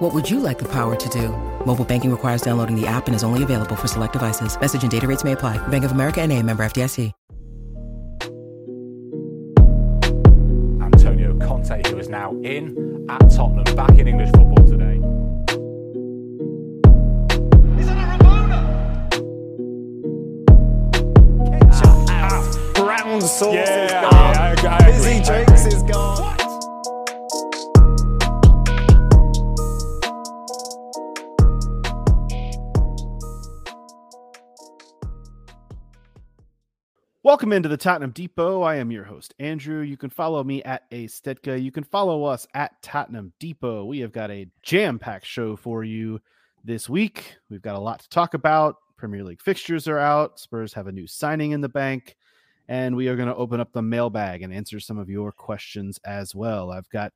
What would you like the power to do? Mobile banking requires downloading the app and is only available for select devices. Message and data rates may apply. Bank of America and a member FDIC. Antonio Conte, who is now in at Tottenham, back in English football today. Is that a Ramona? Ah, ah. Brown sauce Yeah, is I- ah. gone. I- I agree, Busy drinks is gone. Welcome into the Tottenham Depot. I am your host, Andrew. You can follow me at A Stetka. You can follow us at Tottenham Depot. We have got a jam packed show for you this week. We've got a lot to talk about. Premier League fixtures are out. Spurs have a new signing in the bank. And we are going to open up the mailbag and answer some of your questions as well. I've got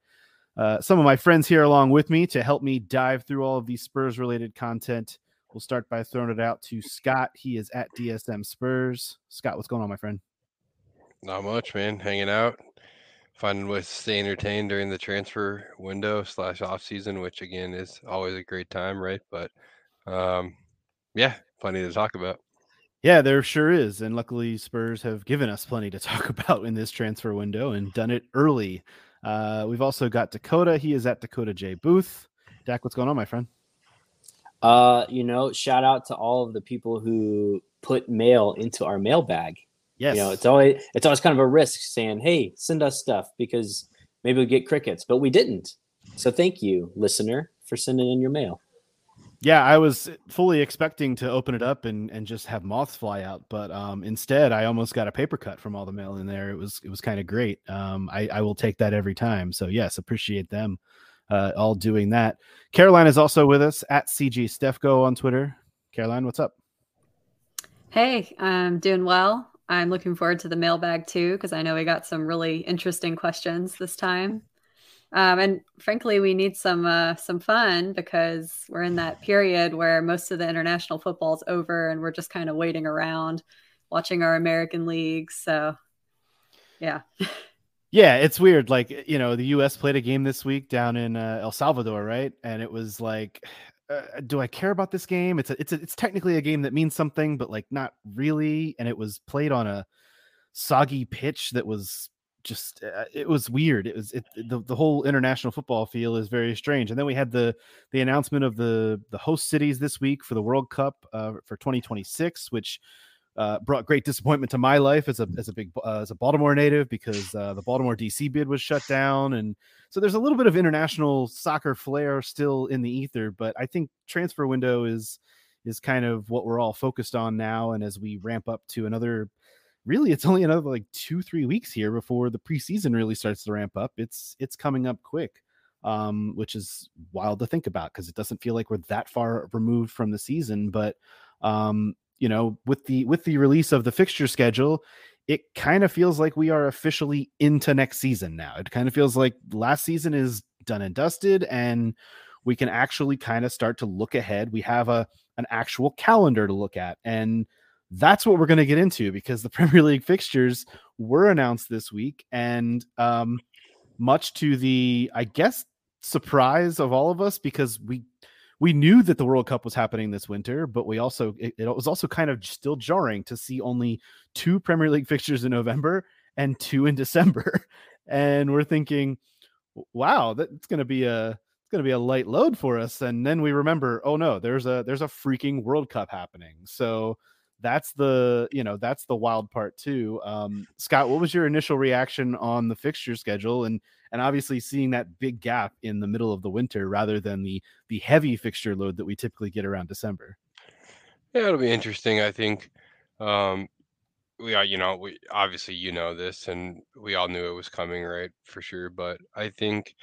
uh, some of my friends here along with me to help me dive through all of these Spurs related content. We'll start by throwing it out to Scott. He is at DSM Spurs. Scott, what's going on, my friend? Not much, man. Hanging out, finding ways to stay entertained during the transfer window slash off season, which again is always a great time, right? But um, yeah, plenty to talk about. Yeah, there sure is. And luckily, Spurs have given us plenty to talk about in this transfer window and done it early. Uh, we've also got Dakota. He is at Dakota J Booth. Dak, what's going on, my friend? Uh, you know, shout out to all of the people who put mail into our mailbag. Yes. You know, it's always it's always kind of a risk saying, "Hey, send us stuff," because maybe we get crickets, but we didn't. So thank you, listener, for sending in your mail. Yeah, I was fully expecting to open it up and, and just have moths fly out, but um, instead, I almost got a paper cut from all the mail in there. It was it was kind of great. Um, I, I will take that every time. So yes, appreciate them uh, all doing that. Caroline is also with us at CG Stefco on Twitter. Caroline, what's up? Hey, I'm doing well. I'm looking forward to the mailbag too, because I know we got some really interesting questions this time. Um, and frankly, we need some uh, some fun because we're in that period where most of the international football is over, and we're just kind of waiting around, watching our American leagues. So, yeah. Yeah, it's weird. Like, you know, the US played a game this week down in uh, El Salvador, right? And it was like, uh, do I care about this game? It's a, it's a, it's technically a game that means something, but like not really. And it was played on a soggy pitch that was just uh, it was weird. It was it, the the whole international football feel is very strange. And then we had the the announcement of the the host cities this week for the World Cup uh, for 2026, which uh, brought great disappointment to my life as a as a big uh, as a Baltimore native because uh, the Baltimore DC bid was shut down, and so there's a little bit of international soccer flair still in the ether. But I think transfer window is is kind of what we're all focused on now, and as we ramp up to another, really, it's only another like two three weeks here before the preseason really starts to ramp up. It's it's coming up quick. Um, which is wild to think about because it doesn't feel like we're that far removed from the season. But um, you know with the with the release of the fixture schedule it kind of feels like we are officially into next season now. It kind of feels like last season is done and dusted and we can actually kind of start to look ahead. We have a an actual calendar to look at and that's what we're going to get into because the premier league fixtures were announced this week and um much to the i guess surprise of all of us because we we knew that the World Cup was happening this winter, but we also it, it, was also kind of still jarring to see only two Premier League fixtures in November and two in December. And we're thinking, wow, that's going to be a it's going to be a light load for us. And then we remember, oh no, there's a there's a freaking World Cup happening. So that's the you know that's the wild part too. Um, Scott, what was your initial reaction on the fixture schedule and and obviously seeing that big gap in the middle of the winter rather than the the heavy fixture load that we typically get around December. Yeah, it'll be interesting. I think um, we are, you know, we obviously you know this, and we all knew it was coming, right, for sure. But I think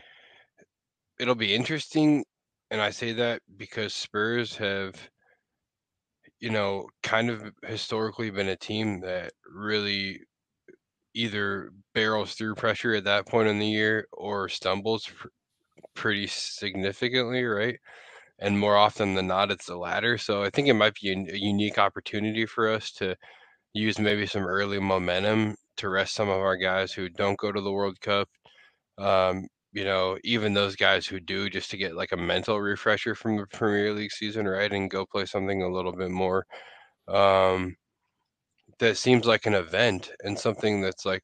it'll be interesting, and I say that because Spurs have you know, kind of historically been a team that really either barrels through pressure at that point in the year or stumbles pr- pretty significantly, right? And more often than not, it's the latter. So I think it might be a, unique opportunity for us to use maybe some early momentum to rest some of our guys who don't go to the World Cup. Um, you know, even those guys who do, just to get like a mental refresher from the Premier League season, right, and go play something a little bit more um, that seems like an event and something that's like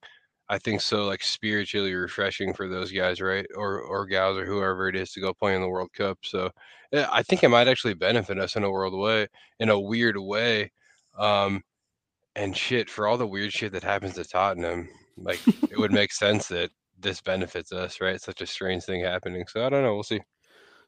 I think so like spiritually refreshing for those guys, right? Or or gals or whoever it is to go play in the World Cup. So yeah, I think it might actually benefit us in a world way, in a weird way. Um, and shit, for all the weird shit that happens to Tottenham, like it would make sense that this benefits us, right? such a strange thing happening. So I don't know. We'll see.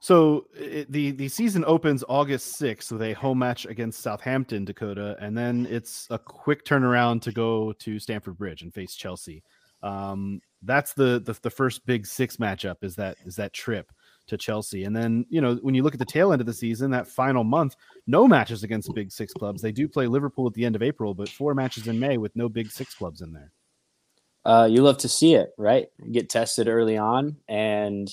So it, the the season opens August 6th with a home match against Southampton, Dakota, and then it's a quick turnaround to go to Stamford Bridge and face Chelsea. Um, that's the, the the first big six matchup is that is that trip to Chelsea. And then, you know, when you look at the tail end of the season, that final month, no matches against big six clubs. They do play Liverpool at the end of April, but four matches in May with no big six clubs in there. Uh, you love to see it, right? Get tested early on, and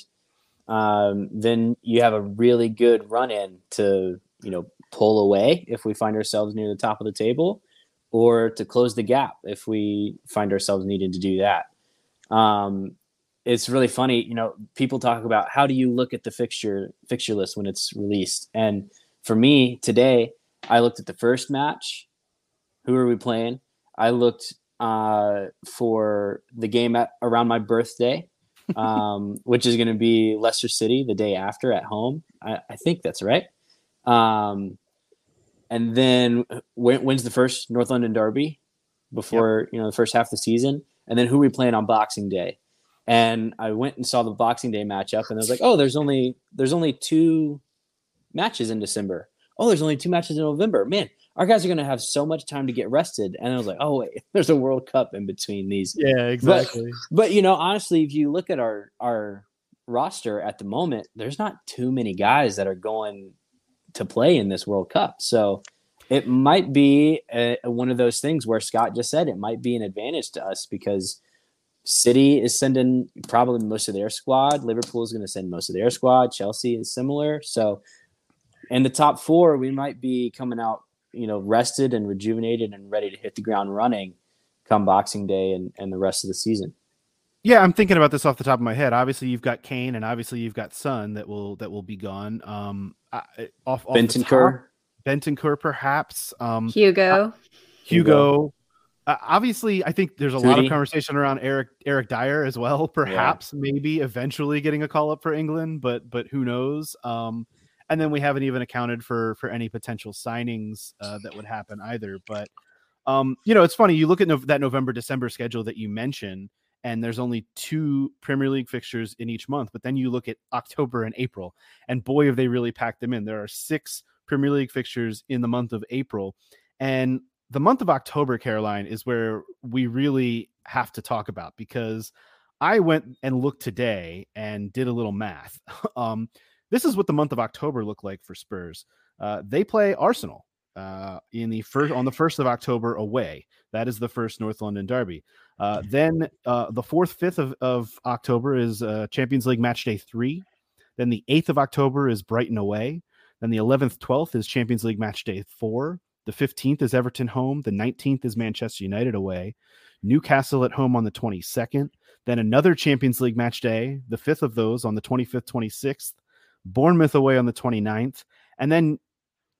um, then you have a really good run in to, you know, pull away if we find ourselves near the top of the table, or to close the gap if we find ourselves needing to do that. Um, it's really funny, you know, people talk about how do you look at the fixture fixture list when it's released. And for me today, I looked at the first match. Who are we playing? I looked uh, for the game at around my birthday, um, which is going to be Leicester City the day after at home. I, I think that's right. Um, and then when, when's the first North London Derby before yep. you know the first half of the season? And then who are we playing on Boxing Day? and I went and saw the Boxing Day matchup, and I was like, oh, there's only there's only two matches in December. Oh, there's only two matches in November. Man, our guys are going to have so much time to get rested. And I was like, oh wait, there's a World Cup in between these. Yeah, exactly. But, but you know, honestly, if you look at our our roster at the moment, there's not too many guys that are going to play in this World Cup. So it might be a, one of those things where Scott just said it might be an advantage to us because City is sending probably most of their squad. Liverpool is going to send most of their squad. Chelsea is similar. So, in the top four, we might be coming out, you know, rested and rejuvenated and ready to hit the ground running come Boxing Day and, and the rest of the season. Yeah, I'm thinking about this off the top of my head. Obviously, you've got Kane, and obviously you've got Son that will that will be gone. Um, off, off Bentancur, Bentancur, perhaps. Um, Hugo, uh, Hugo. Uh, obviously, I think there's a lot of conversation around Eric Eric Dier as well. Perhaps, yeah. maybe eventually getting a call up for England, but but who knows? Um, and then we haven't even accounted for for any potential signings uh, that would happen either. But um, you know, it's funny. You look at no- that November December schedule that you mentioned, and there's only two Premier League fixtures in each month. But then you look at October and April, and boy, have they really packed them in. There are six Premier League fixtures in the month of April, and the month of October, Caroline, is where we really have to talk about because I went and looked today and did a little math. um, this is what the month of October looked like for Spurs. Uh, they play Arsenal uh, in the first on the first of October away. That is the first North London derby. Uh, then uh, the fourth, fifth of, of October is uh, Champions League match day three. Then the eighth of October is Brighton away. Then the eleventh, twelfth is Champions League match day four. The 15th is Everton home. The 19th is Manchester United away. Newcastle at home on the 22nd. Then another Champions League match day, the fifth of those on the 25th, 26th. Bournemouth away on the 29th. And then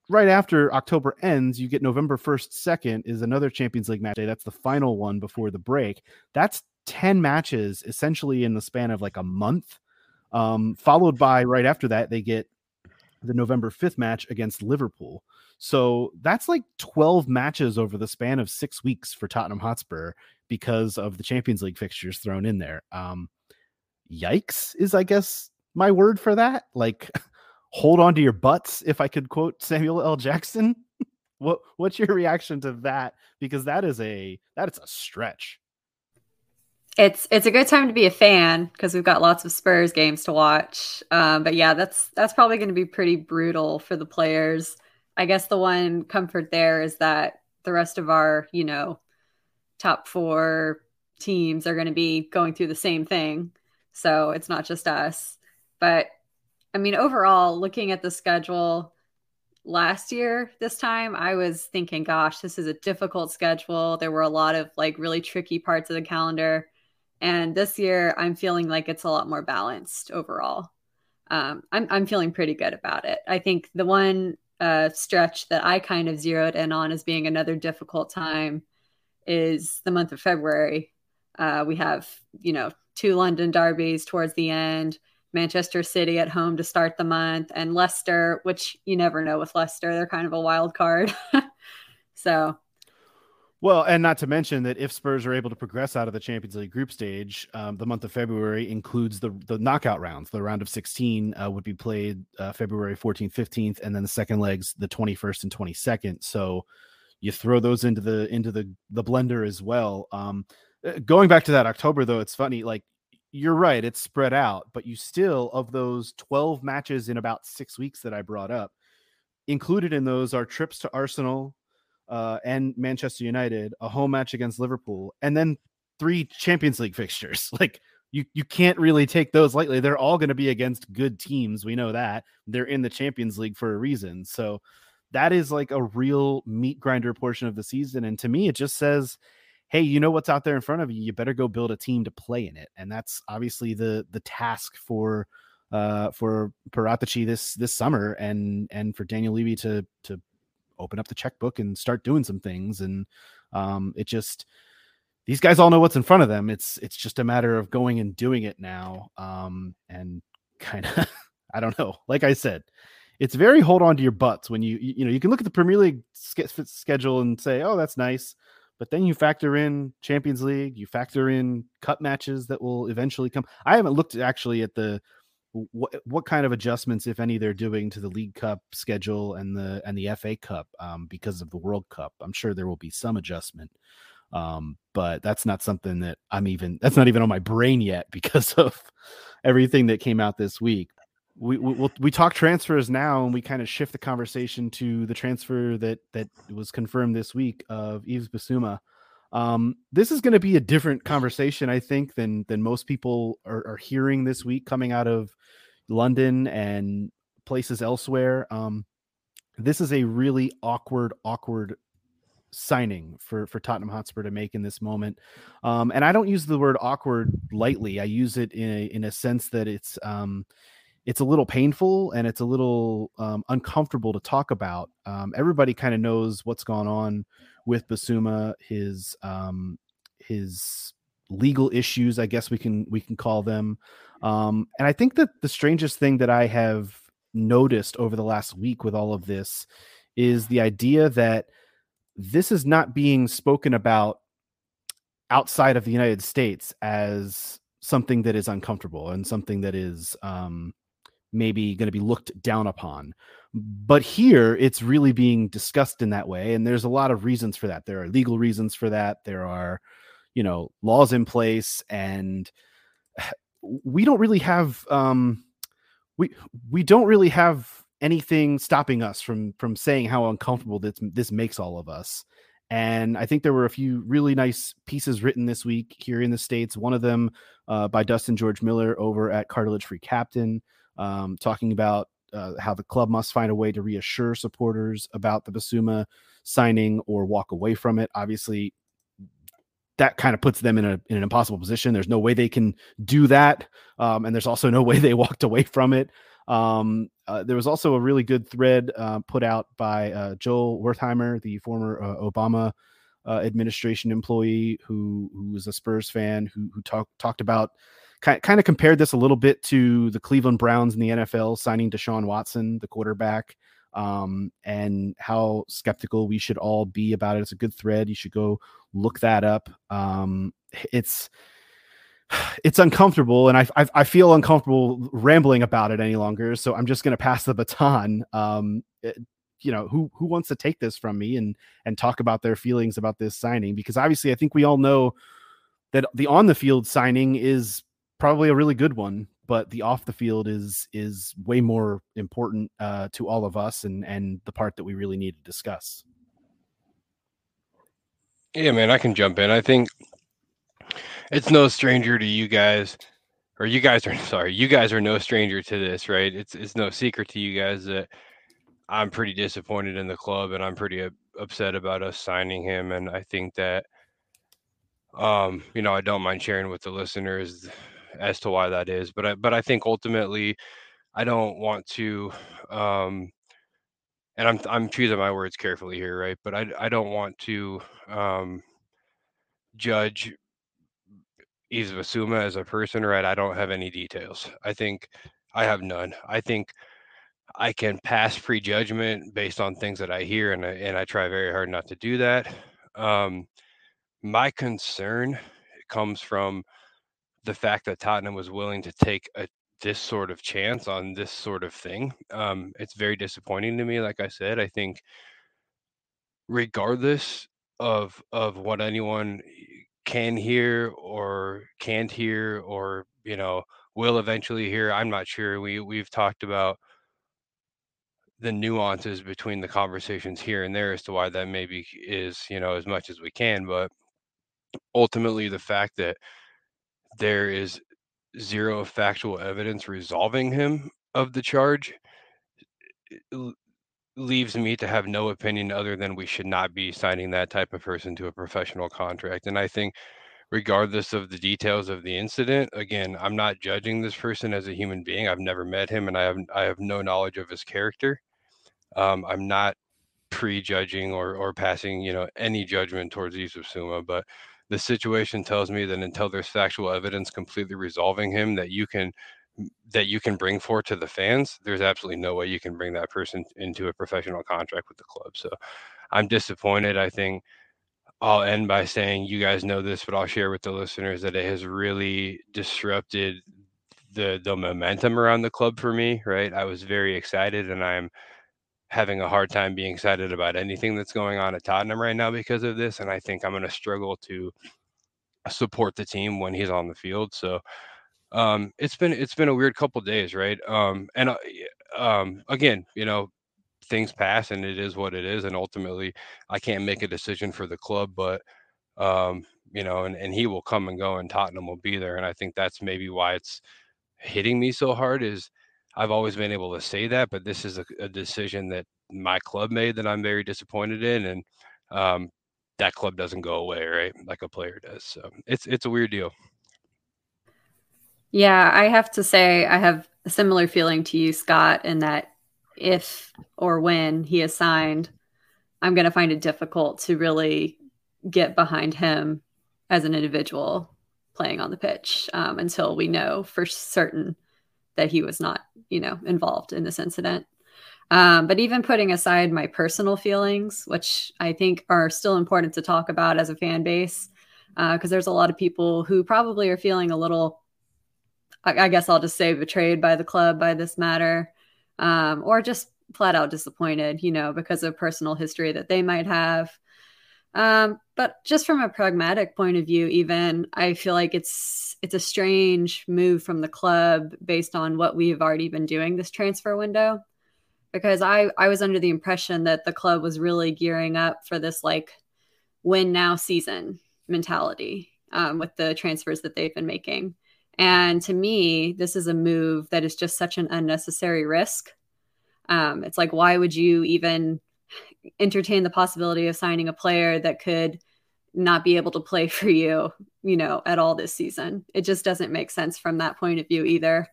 right after October ends, you get November 1st, 2nd is another Champions League match day. That's the final one before the break. That's 10 matches essentially in the span of like a month. Um, followed by right after that, they get the November 5th match against Liverpool. So that's like 12 matches over the span of six weeks for Tottenham Hotspur because of the Champions League fixtures thrown in there. Um, yikes is, I guess, my word for that. Like, hold on to your butts, if I could quote Samuel L. Jackson. what What's your reaction to that? Because that is a that is a stretch. It's it's a good time to be a fan because we've got lots of Spurs games to watch. Um, but yeah, that's that's probably going to be pretty brutal for the players I guess the one comfort there is that the rest of our, you know, top four teams are going to be going through the same thing. So it's not just us. But I mean, overall, looking at the schedule last year, this time, I was thinking, gosh, this is a difficult schedule. There were a lot of like really tricky parts of the calendar. And this year, I'm feeling like it's a lot more balanced overall. Um, I'm, I'm feeling pretty good about it. I think the one uh, stretch that I kind of zeroed in on as being another difficult time is the month of February. Uh, we have, you know, two London derbies towards the end, Manchester City at home to start the month, and Leicester, which you never know with Leicester. They're kind of a wild card. so well, and not to mention that if Spurs are able to progress out of the Champions League group stage, um, the month of February includes the the knockout rounds. The round of 16 uh, would be played uh, February 14th, 15th, and then the second legs the 21st and 22nd. So you throw those into the into the the blender as well. Um, uh, going back to that October though, it's funny. Like you're right, it's spread out, but you still of those 12 matches in about six weeks that I brought up, included in those are trips to Arsenal, uh, and Manchester United, a home match against Liverpool, and then three Champions League fixtures. Like you, you can't really take those lightly. They're all going to be against good teams. We know that they're in the Champions League for a reason. So that is like a real meat grinder portion of the season. And to me, it just says, hey, you know what's out there in front of you. You better go build a team to play in it. And that's obviously the the task for uh for Paratici this this summer and and for Daniel Levy to to open up the checkbook and start doing some things. And um, it just these guys all know what's in front of them. It's it's just a matter of going and doing it now. Um, and kind of I don't know. Like I said, it's very hold on to your butts when you you know you can look at the Premier League schedule and say, oh, that's nice. But then you factor in Champions League, you factor in cup matches that will eventually come. I haven't looked actually at the what what kind of adjustments, if any, they're doing to the League Cup schedule and the and the FA Cup um, because of the World Cup. I'm sure there will be some adjustment, um, but that's not something that I'm even that's not even on my brain yet because of everything that came out this week. We we we'll, we talk transfers now, and we kind of shift the conversation to the transfer that that was confirmed this week of Yves Bissouma. Um, this is going to be a different conversation, I think, than than most people are, are hearing this week coming out of London and places elsewhere. Um, this is a really awkward, awkward signing for for Tottenham Hotspur to make in this moment. Um, and I don't use the word awkward lightly. I use it in a, in a sense that it's um, it's a little painful and it's a little um, uncomfortable to talk about. Um, everybody kind of knows what's gone on with Bissouma, his um, his legal issues, I guess we can we can call them. Um, and I think that the strangest thing that I have noticed over the last week with all of this is the idea that this is not being spoken about outside of the United States as something that is uncomfortable and something that is um, maybe going to be looked down upon. But here it's really being discussed in that way. And there's a lot of reasons for that. There are legal reasons for that. There are, you know, laws in place. And we don't really have um we we don't really have anything stopping us from from saying how uncomfortable this this makes all of us and i think there were a few really nice pieces written this week here in the states one of them uh, by dustin george miller over at cartilage free captain um, talking about uh, how the club must find a way to reassure supporters about the Bissouma signing or walk away from it obviously that kind of puts them in, a, in an impossible position. There's no way they can do that. Um, and there's also no way they walked away from it. Um, uh, there was also a really good thread uh, put out by uh, Joel Wertheimer, the former uh, Obama uh, administration employee who who was a Spurs fan, who who talked talked about kind of compared this a little bit to the Cleveland Browns in the NFL signing Deshaun Watson, the quarterback um, and how skeptical we should all be about it. It's a good thread. You should go look that up. Um, it's it's uncomfortable, and I, I, I feel uncomfortable rambling about it any longer. So I'm just going to pass the baton. Um, it, you know who who wants to take this from me and and talk about their feelings about this signing because obviously I think we all know that the on the field signing is probably a really good one but the off the field is is way more important uh, to all of us and and the part that we really need to discuss. Yeah, man, I can jump in. I think it's no stranger to you guys, or you guys are sorry, you guys are no stranger to this, right? It's it's no secret to you guys that I'm pretty disappointed in the club, and I'm pretty upset about us signing him. And I think that, um, you know, I don't mind sharing with the listeners as to why that is, but I but I think ultimately, I don't want to. Um, and I'm I'm choosing my words carefully here, right? But I I don't want to um, judge Yves Bissouma as a person, right? I don't have any details. I think I have none. I think I can pass prejudgment based on things that I hear, and I, and I try very hard not to do that. Um, my concern comes from the fact that Tottenham was willing to take a this sort of chance on this sort of thing. Um, it's very disappointing to me. Like I said, I think regardless of of what anyone can hear or can't hear or you know will eventually hear, I'm not sure. We we've talked about the nuances between the conversations here and there as to why that maybe is you know as much as we can, but ultimately the fact that there is zero factual evidence resolving him of the charge leaves me to have no opinion other than we should not be signing that type of person to a professional contract. And I think, regardless of the details of the incident, again, I'm not judging this person as a human being. I've never met him, and I have I have no knowledge of his character. Um, I'm not prejudging or or passing you know any judgment towards Yves Bissouma, but the situation tells me that until there's factual evidence completely resolving him that you can that you can bring forth to the fans there's absolutely no way you can bring that person into a professional contract with the club. So i'm disappointed i think i'll end by saying you guys know this but i'll share with the listeners that it has really disrupted the the momentum around the club for me right? I was very excited and i'm having a hard time being excited about anything that's going on at Tottenham right now because of this. And I think I'm going to struggle to support the team when he's on the field. So um, it's been it's been a weird couple days, right? Um, and uh, um, again, you know, things pass and it is what it is. And ultimately, I can't make a decision for the club, but um, you know, and, and he will come and go and Tottenham will be there. And I think that's maybe why it's hitting me so hard is I've always been able to say that, but this is a, a decision that my club made that I'm very disappointed in, and um, that club doesn't go away, right? Like a player does. So it's it's a weird deal. Yeah, I have to say I have a similar feeling to you, Scott, in that if or when he is signed, I'm going to find it difficult to really get behind him as an individual playing on the pitch um, until we know for certain that he was not, you know, involved in this incident. Um, but even putting aside my personal feelings, which I think are still important to talk about as a fan base, because uh, there's a lot of people who probably are feeling a little, I, I, guess I'll just say, betrayed by the club by this matter, um, or just flat out disappointed, you know, because of personal history that they might have. Um, but just from a pragmatic point of view, even I feel like it's it's a strange move from the club based on what we've already been doing this transfer window. Because I I was under the impression that the club was really gearing up for this like win now season mentality um, with the transfers that they've been making. And to me, this is a move that is just such an unnecessary risk. Um, it's like, why would you even entertain the possibility of signing a player that could not be able to play for you, you know, at all this season. It just doesn't make sense from that point of view either.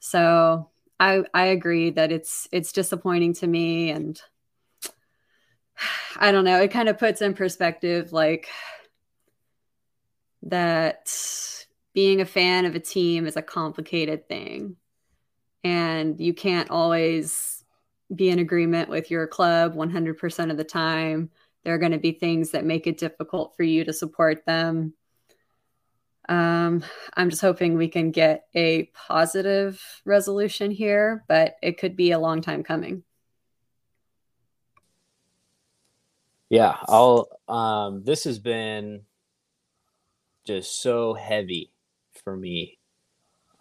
So I I agree that it's it's disappointing to me and I don't know, it kind of puts in perspective like that being a fan of a team is a complicated thing. And you can't always be in agreement with your club 100% of the time. There are going to be things that make it difficult for you to support them. Um, I'm just hoping we can get a positive resolution here, but it could be a long time coming. Yeah, I'll um this has been just so heavy for me.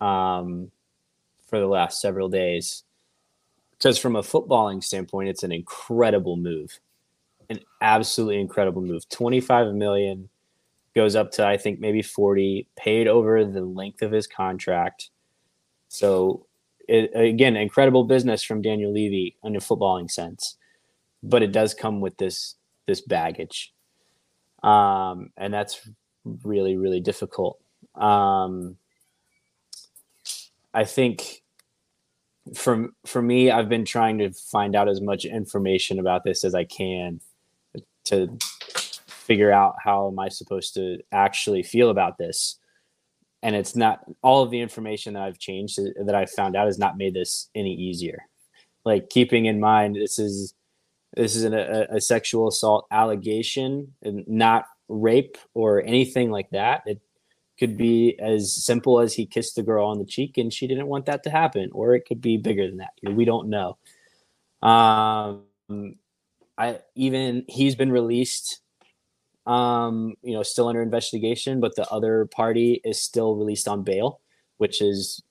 Um for the last several days because from a footballing standpoint, it's an incredible move, an absolutely incredible move. 25 million goes up to I think maybe 40, paid over the length of his contract. So it, again, incredible business from Daniel Levy in a footballing sense, but it does come with this this baggage, um, and that's really really difficult. Um, I think for for me, I've been trying to find out as much information about this as I can to figure out how am I supposed to actually feel about this. And it's not all of the information that I've changed that I've found out has not made this any easier. Like keeping in mind this is this is an, a, a sexual assault allegation and not rape or anything like that. It could be as simple as he kissed the girl on the cheek and she didn't want that to happen, or it could be bigger than that. We don't know. Um, I even he's been released. Um, you know, still under investigation, but the other party is still released on bail, which is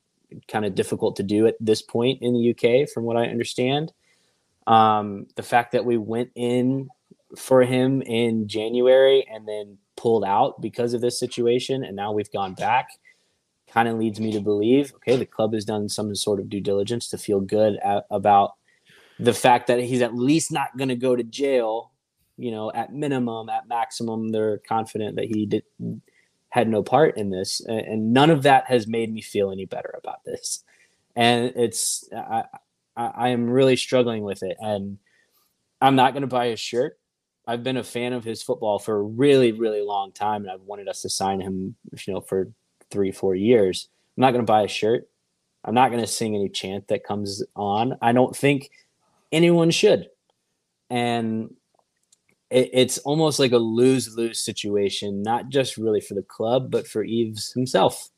kind of difficult to do at this point in the UK, from what I understand. Um, the fact that we went in for him in January and then pulled out because of this situation, and now we've gone back, kind of leads me to believe okay, the club has done some sort of due diligence to feel good at, about the fact that he's at least not going to go to jail. You know, at minimum, at maximum, they're confident that he did had no part in this, and, and none of that has made me feel any better about this. And it's I, I, I am really struggling with it, and I'm not going to buy a shirt I've been a fan of his football for a really, really long time, and I've wanted us to sign him, you know, for three, four years. I'm not going to buy a shirt. I'm not going to sing any chant that comes on. I don't think anyone should. And it, it's almost like a lose lose situation, not just really for the club, but for Yves himself.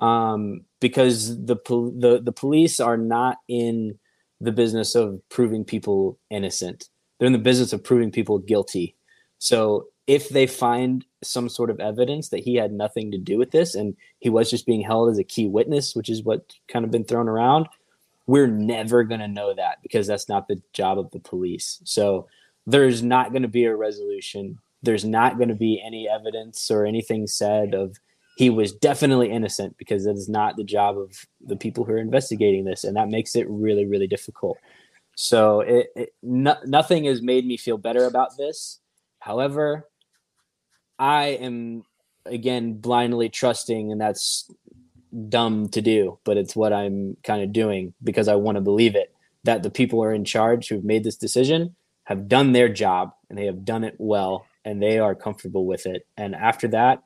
Um, because the, the, the police are not in the business of proving people innocent they're in the business of proving people guilty. So if they find some sort of evidence that he had nothing to do with this and he was just being held as a key witness, which is what kind of been thrown around, we're never going to know that because that's not the job of the police. So there's not going to be a resolution. There's not going to be any evidence or anything said of he was definitely innocent because that is not the job of the people who are investigating this. And that makes it really, really difficult. So it, it no, nothing has made me feel better about this. However, I am again blindly trusting, and that's dumb to do, but it's what I'm kind of doing because I want to believe it that the people are in charge who've made this decision have done their job and they have done it well and they are comfortable with it. And after that,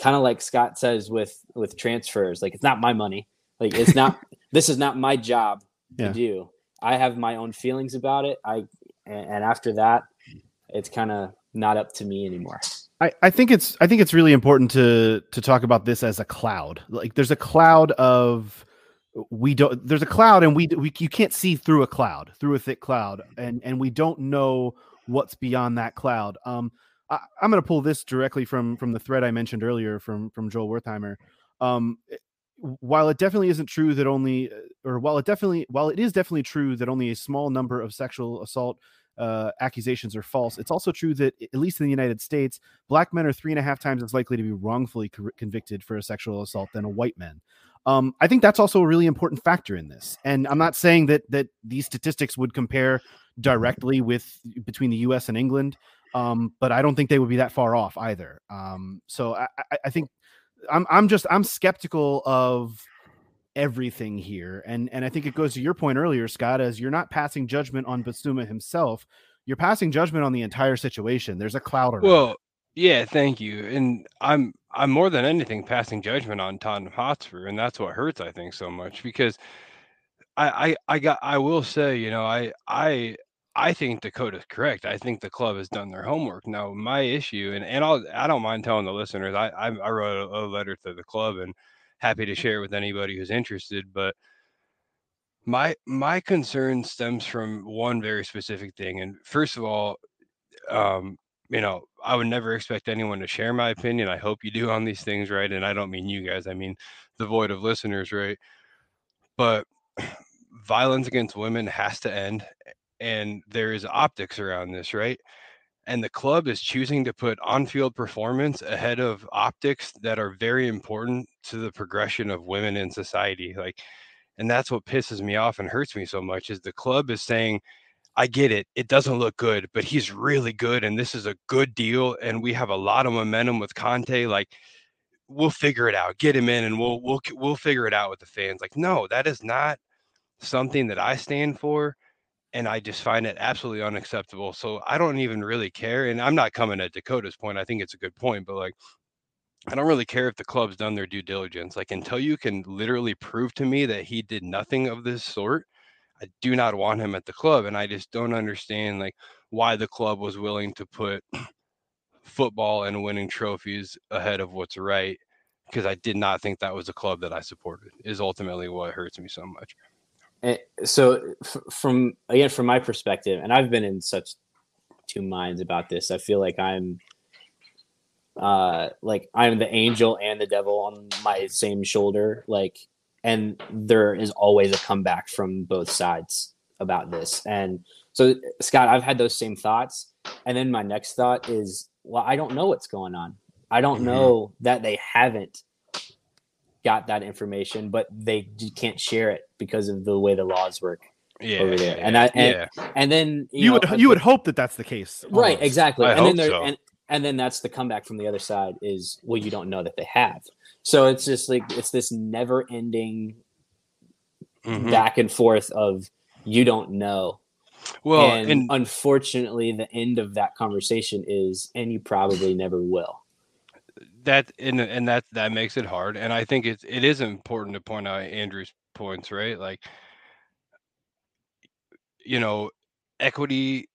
kind of like Scott says with with transfers, like it's not my money. Like it's not this is not my job yeah. to do. I have my own feelings about it. I and after that, it's kind of not up to me anymore. I, I think it's I think it's really important to to talk about this as a cloud. Like there's a cloud of we don't there's a cloud and we we you can't see through a cloud through a thick cloud and and we don't know what's beyond that cloud. Um, I, am going to pull this directly from from the thread I mentioned earlier from from Joel Wertheimer. Um, while it definitely isn't true that only, uh, or while it definitely, while it is definitely true that only a small number of sexual assault uh, accusations are false, it's also true that, at least in the United States, black men are three and a half times as likely to be wrongfully co- convicted for a sexual assault than a white man. Um, I think that's also a really important factor in this. And I'm not saying that that these statistics would compare directly with between the U.S. and England, um, but I don't think they would be that far off either. Um, so I, I, think I'm I'm just I'm skeptical of everything here, and and I think it goes to your point earlier, Scott, as you're not passing judgment on Bissouma himself, you're passing judgment on the entire situation. There's a cloud around. Well, yeah, thank you, and I'm I'm more than anything passing judgment on Tottenham Hotspur, and that's what hurts I think so much because I I I got I will say you know I I I think Dakota's correct. I think the club has done their homework. Now, my issue, and, and I'll, I don't mind telling the listeners, I, I, I wrote a, a, letter to the club and happy to share it with anybody who's interested. But my my concern stems from one very specific thing. And first of all, um, you know, I would never expect anyone to share my opinion. I hope you do on these things, right? And I don't mean you guys. I mean the void of listeners, right? but violence against women has to end and there is optics around this right and the club is choosing to put on-field performance ahead of optics that are very important to the progression of women in society like and that's what pisses me off and hurts me so much is the club is saying I get it. It doesn't look good, but he's really good and this is a good deal and we have a lot of momentum with Conte like we'll figure it out. Get him in and we'll we'll we'll figure it out with the fans. Like no, that is not something that I stand for and I just find it absolutely unacceptable. So I don't even really care and I'm not coming at Dakota's point. I think it's a good point, but like I don't really care if the club's done their due diligence. Like until you can literally prove to me that he did nothing of this sort, I do not want him at the club. And I just don't understand like why the club was willing to put football and winning trophies ahead of what's right. Because I did not think that was a club that I supported. Is ultimately what hurts me so much. And so f- from again from my perspective, and I've been in such two minds about this. I feel like I'm uh like I'm the angel and the devil on my same shoulder. Like and there is always a comeback from both sides about this. And so, Scott, I've had those same thoughts. And then my next thought is, well, I don't know what's going on. I don't mm-hmm. know that they haven't got that information, but they can't share it because of the way the laws work yeah, over there. And that, and, yeah. and then you, you know, would you would hope that that's the case, almost. right? Exactly. I and then there, so. and, and then that's the comeback from the other side is, well, you don't know that they have. So it's just like it's this never ending mm-hmm. back and forth of you don't know. Well, and, and unfortunately, the end of that conversation is, and you probably never will. That and and that that makes it hard. And I think it's it is important to point out Andrew's points, right? Like, you know, equity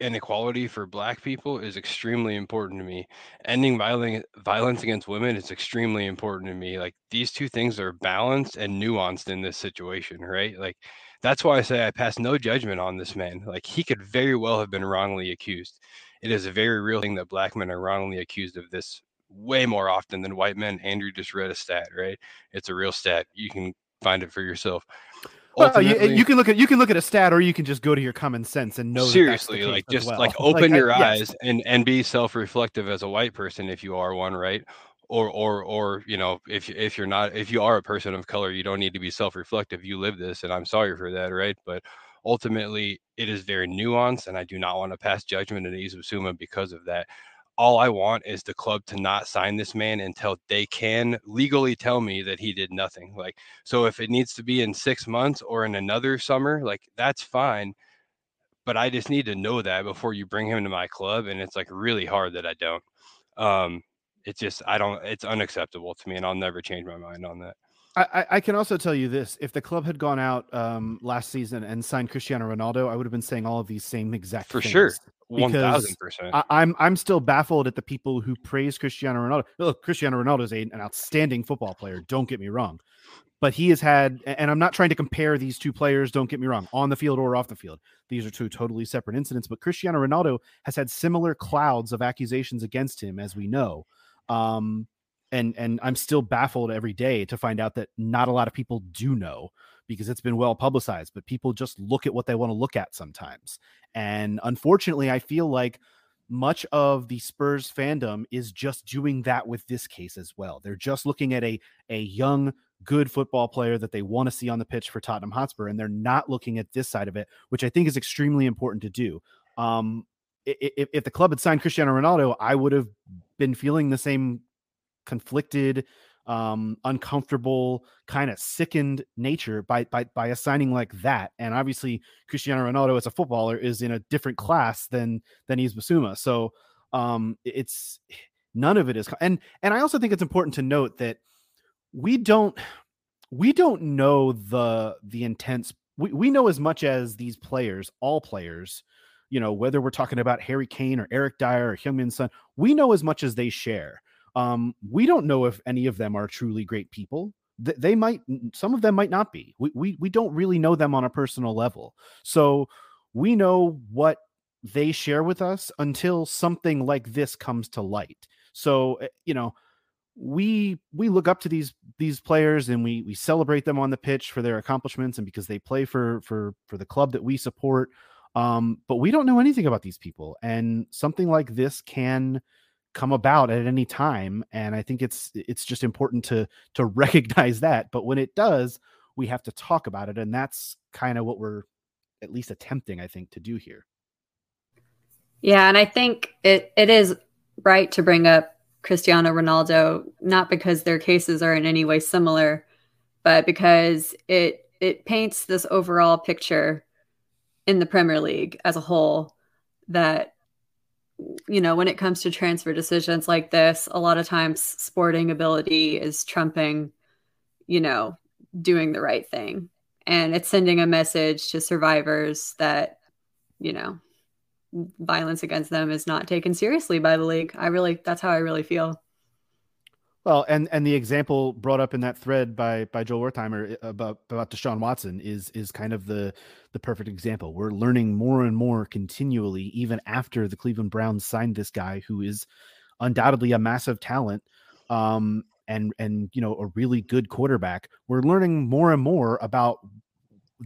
inequality for black people is extremely important to me ending violence violence against women is extremely important to me like these two things are balanced and nuanced in this situation right like that's why i say i pass no judgment on this man like he could very well have been wrongly accused it is a very real thing that black men are wrongly accused of this way more often than white men andrew just read a stat right it's a real stat you can find it for yourself well, uh, you, you, can look at you can look at a stat, or you can just go to your common sense and know. Seriously, like just well. like open like, your I, eyes yes. and and be self-reflective as a white person if you are one, right? Or or or you know if if you're not if you are a person of color, you don't need to be self-reflective. You live this, and I'm sorry for that, right? But ultimately, it is very nuanced, and I do not want to pass judgment and in Yves Bissouma because of that all I want is the club to not sign this man until they can legally tell me that he did nothing. Like, so if it needs to be in six months or in another summer, like that's fine. But I just need to know that before you bring him to my club. And it's like really hard that I don't. Um, it's just, I don't, it's unacceptable to me. And I'll never change my mind on that. I, I, can also tell you this: if the club had gone out um, last season and signed Cristiano Ronaldo, I would have been saying all of these same exact for things. sure. One thousand percent. I'm I'm still baffled at the people who praise Cristiano Ronaldo. Look, Cristiano Ronaldo is a, an outstanding football player. Don't get me wrong, but he has had, and I'm not trying to compare these two players. Don't get me wrong, on the field or off the field. These are two totally separate incidents. But Cristiano Ronaldo has had similar clouds of accusations against him, as we know. Um, and and I'm still baffled every day to find out that not a lot of people do know because it's been well publicized, but people just look at what they want to look at sometimes. And unfortunately, I feel like much of the Spurs fandom is just doing that with this case as well. They're just looking at a a young good football player that they want to see on the pitch for Tottenham Hotspur and they're not looking at this side of it, which I think is extremely important to do. Um if, if the club had signed Cristiano Ronaldo, I would have been feeling the same conflicted um, uncomfortable, kind of sickened nature by, by by a signing like that. And obviously, Cristiano Ronaldo as a footballer is in a different class than than Yves Bissouma. So um, it's none of it is. And and I also think it's important to note that we don't we don't know the the intense. We we know as much as these players, all players. You know, whether we're talking about Harry Kane or Eric Dier or Heung-min Son, we know as much as they share. Um, we don't know if any of them are truly great people. Th- they might, some of them might not be. We, we we don't really know them on a personal level. So we know what they share with us until something like this comes to light. So eh, you know, we we look up to these these players and we we celebrate them on the pitch for their accomplishments and because they play for for for the club that we support um but we don't know anything about these people and something like this can come about at any time and i think it's it's just important to to recognize that but when it does we have to talk about it and that's kind of what we're at least attempting i think to do here. Yeah and i think it it is right to bring up cristiano ronaldo not because their cases are in any way similar but because it it paints this overall picture in the premier league as a whole that you know, when it comes to transfer decisions like this, a lot of times sporting ability is trumping, you know, doing the right thing. And it's sending a message to survivors that, you know, violence against them is not taken seriously by the league. I really, that's how I really feel. Well, and and the example brought up in that thread by by Joel Wertheimer uh, about about Deshaun Watson is is kind of the the perfect example. We're learning more and more continually, even after the Cleveland Browns signed this guy who is undoubtedly a massive talent, um, and and you know a really good quarterback. We're learning more and more about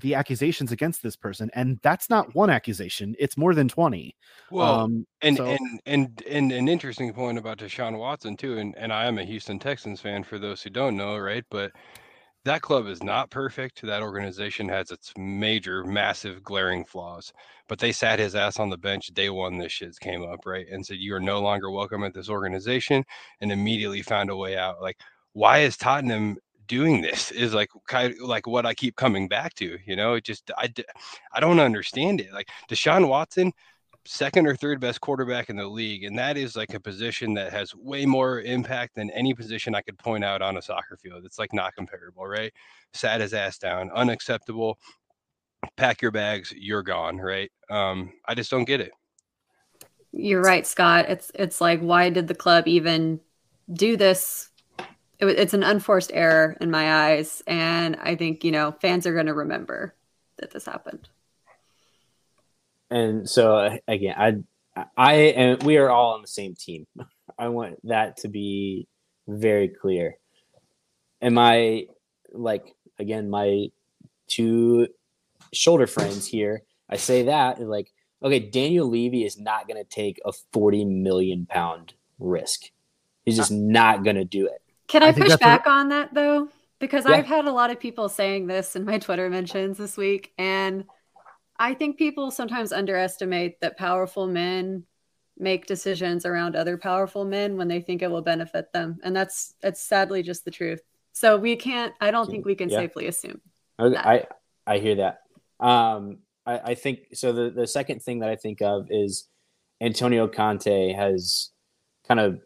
the accusations against this person and that's not one accusation it's more than 20 well um, and, so... and and and an interesting point about deshaun watson too and and i am a houston texans fan for those who don't know right? But that club is not perfect. That organization has its major massive glaring flaws but they sat his ass on the bench day one this shit came up right? And said you are no longer welcome at this organization and immediately found a way out. Like why is tottenham doing this is like kind of like what I keep coming back to. You know, it just I I don't understand it. Like Deshaun Watson, second or third best quarterback in the league, and that is like a position that has way more impact than any position I could point out on a soccer field. It's like not comparable, right? Sat his ass down, unacceptable. Pack your bags, you're gone, right? Um, I just don't get it. You're right, Scott. It's it's like why did the club even do this it, it's an unforced error in my eyes, and I think you know fans are going to remember that this happened. And so again, I, I, and we are all on the same team. I want that to be very clear. Am I like again my two shoulder friends here? I say that like okay, Daniel Levy is not going to take a forty million pound risk. He's just uh. not going to do it. Can I, I push back on that though? Because yeah. I've had a lot of people saying this in my Twitter mentions this week. And I think people sometimes underestimate that powerful men make decisions around other powerful men when they think it will benefit them. And that's that's sadly just the truth. So we can't I don't think we can yeah. safely assume. Okay, I I hear that. Um I, I think so the, the second thing that I think of is Antonio Conte has kind of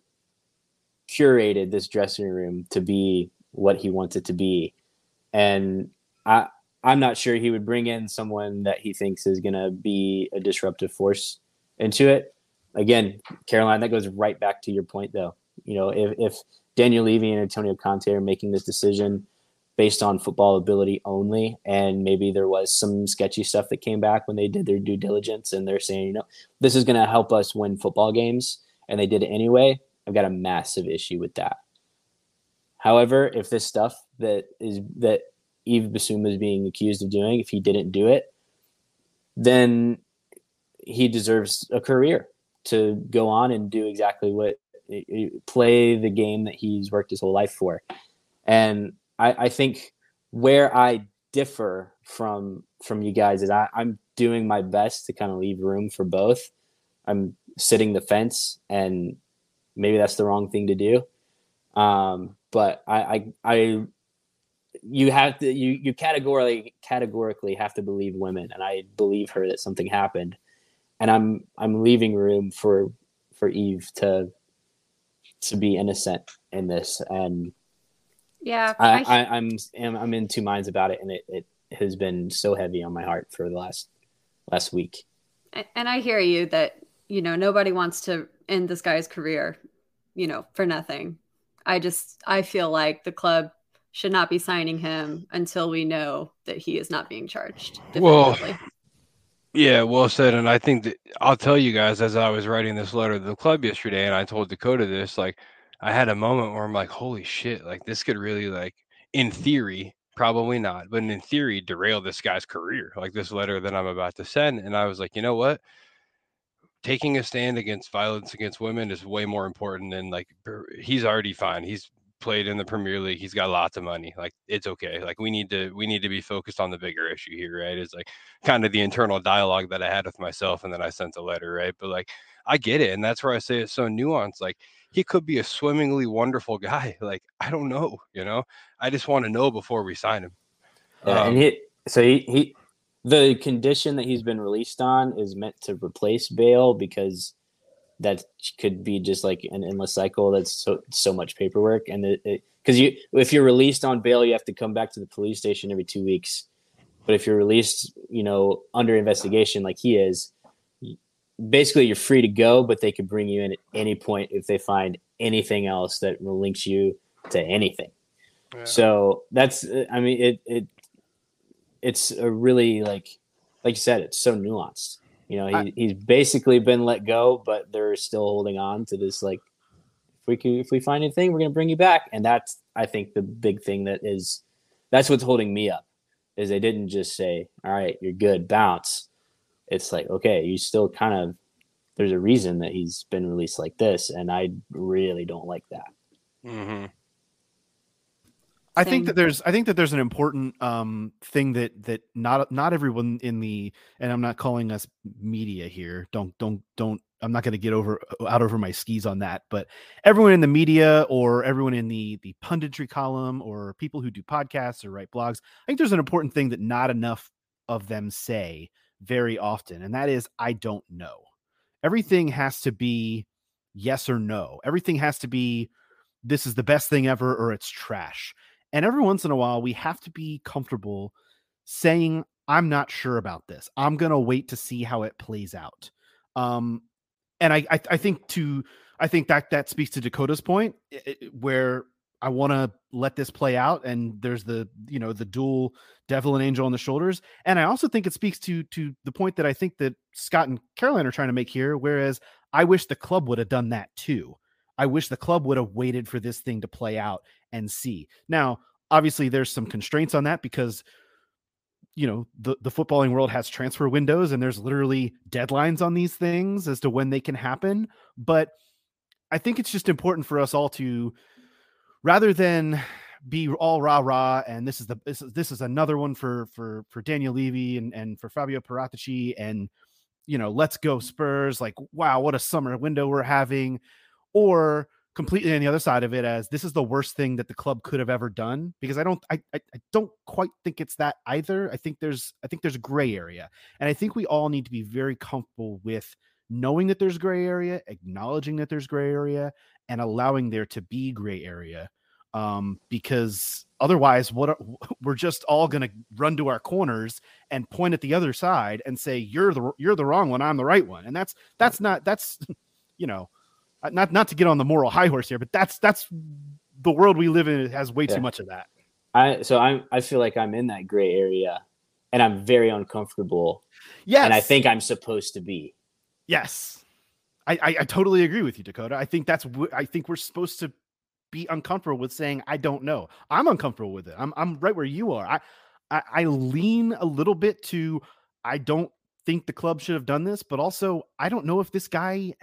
curated this dressing room to be what he wants it to be. And I I'm not sure he would bring in someone that he thinks is going to be a disruptive force into it. Again, Caroline, that goes right back to your point, though. You know, if, if Daniel Levy and Antonio Conte are making this decision based on football ability only, and maybe there was some sketchy stuff that came back when they did their due diligence, and they're saying, you know, this is going to help us win football games, and they did it anyway. I've got a massive issue with that. However, if this stuff that is that Yves Bissouma is being accused of doing, if he didn't do it, then he deserves a career to go on and do exactly what play the game that he's worked his whole life for. And I, I think where I differ from from you guys is I, I'm doing my best to kind of leave room for both. I'm sitting the fence and maybe that's the wrong thing to do. Um, but I, I, I, you have to, you, you categorically, categorically have to believe women. And I believe her that something happened and I'm, I'm leaving room for, for Yves to, to be innocent in this. And yeah, I, I, I'm, I'm, I'm in two minds about it. And it, it has been so heavy on my heart for the last, last week. And I hear you that, you know, nobody wants to end this guy's career you know, for nothing. I just I feel like the club should not be signing him until we know that he is not being charged. Well, yeah, well said. And I think that I'll tell you guys as I was writing this letter to the club yesterday, and I told Dakota this, like I had a moment where I'm like, holy shit, like this could really like in theory, probably not, but in theory, derail this guy's career, like this letter that I'm about to send. And I was like, you know what? Taking a stand against violence against women is way more important than like he's already fine. He's played in the Premier League. He's got lots of money. Like it's okay. Like we need to we need to be focused on the bigger issue here, right? It's like kind of the internal dialogue that I had with myself, and then I sent a letter, right? But like I get it, and that's where I say it's so nuanced. Like he could be a swimmingly wonderful guy. Like I don't know, you know. I just want to know before we sign him. Yeah, um, and he so he, he the condition that he's been released on is meant to replace bail because that could be just like an endless cycle. That's so so much paperwork, and because you if you're released on bail, you have to come back to the police station every two weeks. But if you're released, you know, under investigation like he is, basically you're free to go, but they could bring you in at any point if they find anything else that links you to anything. Yeah. So that's, uh, I mean, it it it's a really like like you said, it's so nuanced. You know, he, I, he's basically been let go, but they're still holding on to this. Like, if we can, if we find anything, we're gonna bring you back, and that's I think the big thing that is that's what's holding me up is they didn't just say, "All right, you're good, bounce." It's like, okay, you still kind of there's a reason that he's been released like this, and I really don't like that. Mm-hmm. I think that there's I think that there's an important um, thing that that not not everyone in the and I'm not calling us media here. Don't don't don't I'm not going to get over out over my skis on that, but everyone in the media or everyone in the the punditry column or people who do podcasts or write blogs, I think there's an important thing that not enough of them say very often, and that is I don't know. Everything has to be yes or no. Everything has to be this is the best thing ever or it's trash. And every once in a while, we have to be comfortable saying, I'm not sure about this. I'm going to wait to see how it plays out. Um, and I, I, I think to, I think that that speaks to Dakota's point it, where I want to let this play out. And there's the, you know, the dual devil and angel on the shoulders. And I also think it speaks to, to the point that I think that Scott and Caroline are trying to make here. Whereas I wish the club would have done that too. I wish the club would have waited for this thing to play out and see. Now, obviously, there's some constraints on that because you know the the footballing world has transfer windows and there's literally deadlines on these things as to when they can happen. But I think it's just important for us all to rather than be all rah rah and this is the this is this is another one for for for Daniel Levy and and for Fabio Paratici and you know let's go Spurs like wow what a summer window we're having or completely on the other side of it as this is the worst thing that the club could have ever done because I don't I, I, I don't quite think it's that either. I think there's I think there's a gray area. And I think we all need to be very comfortable with knowing that there's gray area, acknowledging that there's gray area, and allowing there to be gray area. Um, because otherwise, what are, we're just all going to run to our corners and point at the other side and say you're the you're the wrong one, I'm the right one, and that's that's not that's you know Uh, not not to get on the moral high horse here, but that's that's the world we live in. It has way yeah. too much of that. I so I'm I feel like I'm in that gray area, and I'm very uncomfortable. Yes, and I think I'm supposed to be. Yes, I, I, I totally agree with you, Dakota. I think that's I think we're supposed to be uncomfortable with saying I don't know. I'm uncomfortable with it. I'm I'm right where you are. I I, I lean a little bit to I don't think the club should have done this, but also I don't know if this guy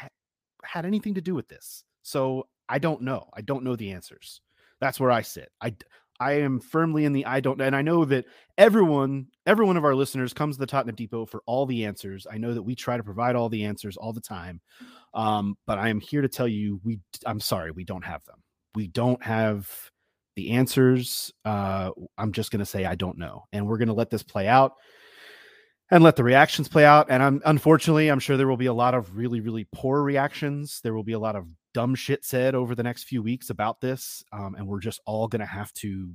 had anything to do with this. So I don't know. I don't know the answers. That's where I sit. I I am firmly in the I don't and I know that everyone every one of our listeners comes to the Tottenham Depot for all the answers. I know that we try to provide all the answers all the time. Um, but I am here to tell you we I'm sorry, we don't have them. We don't have the answers. Uh, I'm just going to say I don't know. And we're going to let this play out and let the reactions play out. And I'm unfortunately, I'm sure there will be a lot of really, really poor reactions. There will be a lot of dumb shit said over the next few weeks about this, um, and we're just all going to have to,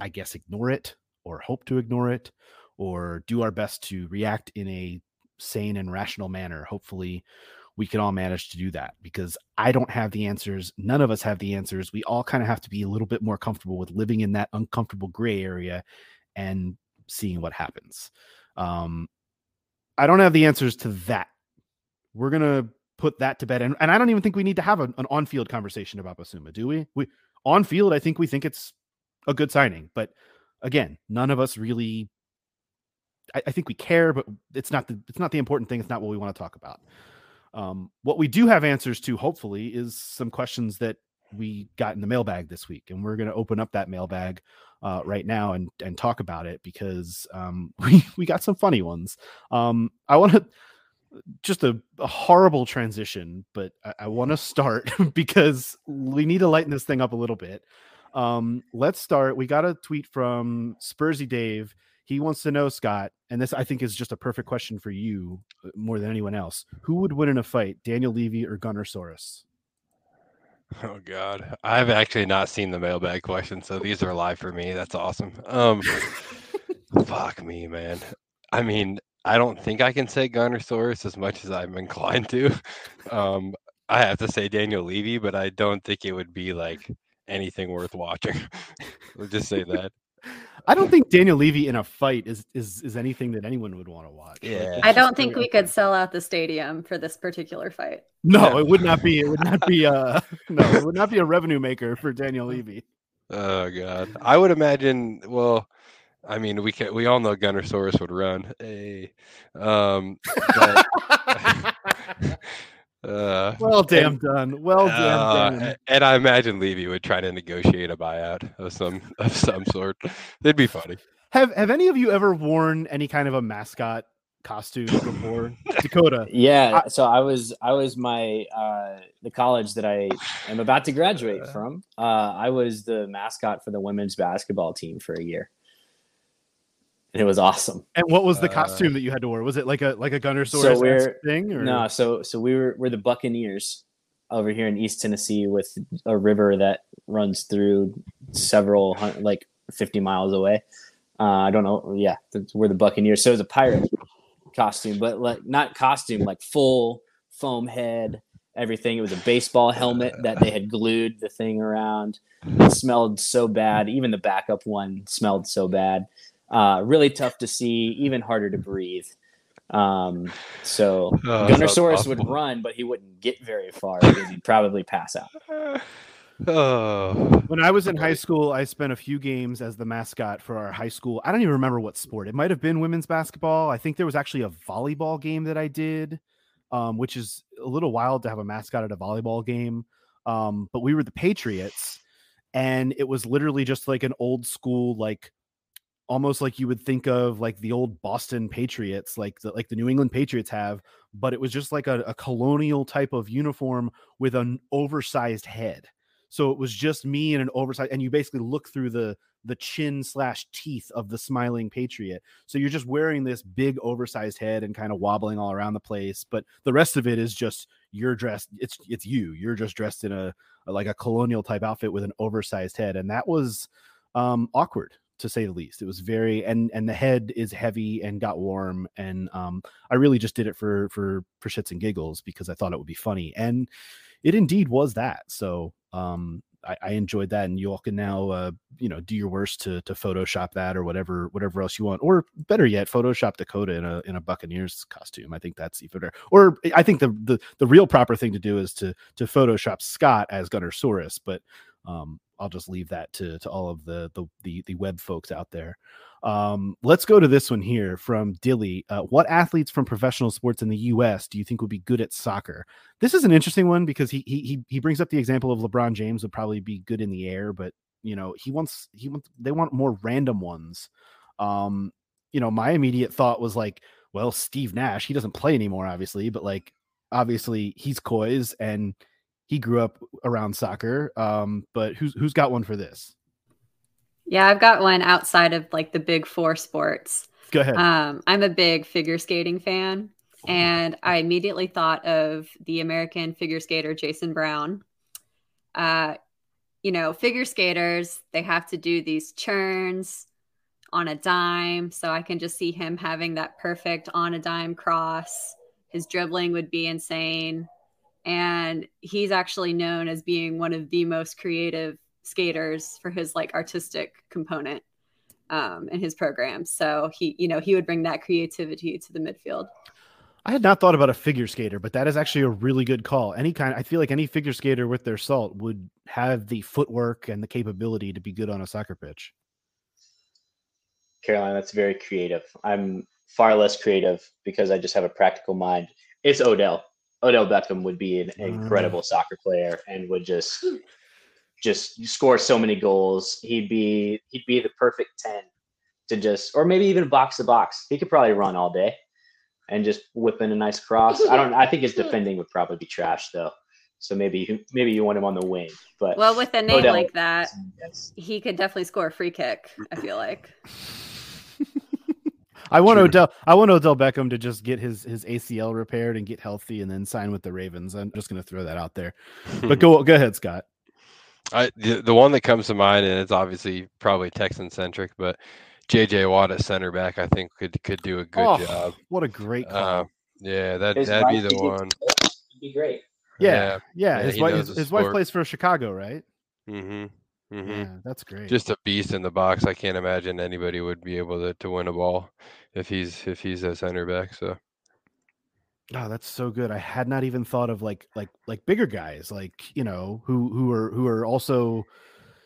I guess, ignore it or hope to ignore it or do our best to react in a sane and rational manner. Hopefully, we can all manage to do that because I don't have the answers. None of us have the answers. We all kind of have to be a little bit more comfortable with living in that uncomfortable gray area and seeing what happens. Um, I don't have the answers to that. We're gonna put that to bed. And, and I don't even think we need to have an, an on field conversation about Bissouma, do we? We on field, I think we think it's a good signing, but again, none of us really. I, I think we care, but it's not the it's not the important thing. It's not what we want to talk about. Um, what we do have answers to, hopefully, is some questions that we got in the mailbag this week, and we're going to open up that mailbag uh, right now and and talk about it because um, we we got some funny ones. Um, I want to just a, a, horrible transition, but I, I want to start because we need to lighten this thing up a little bit. Um, let's start. We got a tweet from Spursy Dave. He wants to know, Scott, and this I think is just a perfect question for you uh, more than anyone else. Who would win in a fight, Daniel Levy or Gunnersaurus? Oh God, I've actually not seen the mailbag question, so these are live for me. That's awesome. Um, fuck me, man. I mean, I don't think I can say Gunnersaurus as much as I'm inclined to. Um, I have to say Daniel Levy, but I don't think it would be like anything worth watching. we'll just say that. I don't think Daniel Levy in a fight is is is anything that anyone would want to watch. Yeah, I don't think we could sell out the stadium for this particular fight. No, it would not be. It would not be. Uh, no, it would not be a revenue maker for Daniel Levy. Oh God, I would imagine. Well, I mean, we can. We all know Gunnersaurus would run. Hey, um, but, Uh, well, damn and, done. Well, damn uh, done. And I imagine Levy would try to negotiate a buyout of some of some sort. It'd be funny. Have Have any of you ever worn any kind of a mascot costume before, Dakota? Yeah. I, so I was I was my uh, the college that I am about to graduate uh. from. Uh, I was the mascot for the women's basketball team for a year and it was awesome. And what was the uh, costume uh, that you had to wear? Was it like a like a Gunnersaurus so thing? Or? No, so so we were we're the Buccaneers over here in East Tennessee with a river that runs through several like 50 miles away. Uh, I don't know. Yeah, we're the Buccaneers. So it was a pirate costume, but like not costume, like full foam head, everything. It was a baseball helmet that they had glued the thing around. It smelled so bad. Even the backup one smelled so bad. Uh, really tough to see, even harder to breathe. Um, so oh, Gunnersaurus would run, but he wouldn't get very far because he'd probably pass out. Oh. When I was in high school, I spent a few games as the mascot for our high school. I don't even remember what sport. It might have been women's basketball. I think there was actually a volleyball game that I did, um, which is a little wild to have a mascot at a volleyball game. Um, but we were the Patriots, and it was literally just like an old school like almost like you would think of like the old Boston Patriots, like the like the New England Patriots have, but it was just like a, a colonial type of uniform with an oversized head. So it was just me and an oversized, and you basically look through the the chin slash teeth of the smiling patriot. So you're just wearing this big oversized head and kind of wobbling all around the place. But the rest of it is just you're dressed. It's it's you. You're just dressed in a, a like a colonial type outfit with an oversized head, and that was um awkward to say the least. It was very and and the head is heavy and got warm and um I really just did it for for for shits and giggles because I thought it would be funny and it indeed was that. So um I, I enjoyed that and you all can now uh you know do your worst to to Photoshop that or whatever whatever else you want or better yet Photoshop Dakota in a in a Buccaneers costume. I think that's even better. Or I think the the the real proper thing to do is to to Photoshop Scott as Gunnersaurus, but um I'll just leave that to to all of the the the, the web folks out there. Um, let's go to this one here from Dilly. Uh, what athletes from professional sports in the U.S. do you think would be good at soccer? This is an interesting one because he he he brings up the example of LeBron James would probably be good in the air, but you know he wants he wants they want more random ones. Um, you know, my immediate thought was like, well, Steve Nash, he doesn't play anymore, obviously, but like obviously he's Coys and he grew up around soccer. Um, but who's who's got one for this? Yeah, I've got one outside of like the big four sports. Go ahead. Um, I'm a big figure skating fan, and I immediately thought of the American figure skater Jason Brown. Uh, you know, figure skaters, they have to do these churns on a dime. So I can just see him having that perfect on a dime cross. His dribbling would be insane and he's actually known as being one of the most creative skaters for his like artistic component um, in his program. So he, you know, he would bring that creativity to the midfield. I had not thought about a figure skater, but that is actually a really good call. Any kind, I feel like any figure skater with their salt would have the footwork and the capability to be good on a soccer pitch. Caroline, that's very creative. I'm far less creative because I just have a practical mind. It's Odell. Odell Beckham would be an incredible Mm. soccer player and would just just score so many goals. He'd be he'd be the perfect 10 to just or maybe even box to box. He could probably run all day and just whip in a nice cross. I don't I think his defending would probably be trash though. So maybe you- maybe you want him on the wing. But Well, with a name Odell- like that, yes. he could definitely score a free kick. I feel like. I want True. Odell. I want Odell Beckham to just get his his ACL repaired and get healthy, and then sign with the Ravens. I'm just going to throw that out there. But go go ahead, Scott. I the, the one that comes to mind, and it's obviously probably Texan centric, but JJ Watt at center back, I think could could do a good Oh, job. What a great call. Uh, yeah, that His that'd be the one. Be great. yeah, yeah, yeah. yeah, his wife his, his wife plays for Chicago, right? Mm-hmm. Mm-hmm. Yeah, that's great. Just a beast in the box. I can't imagine anybody would be able to, to win a ball if he's if he's a center back. So Oh, that's so good. I had not even thought of like like like bigger guys, like you know, who who are who are also,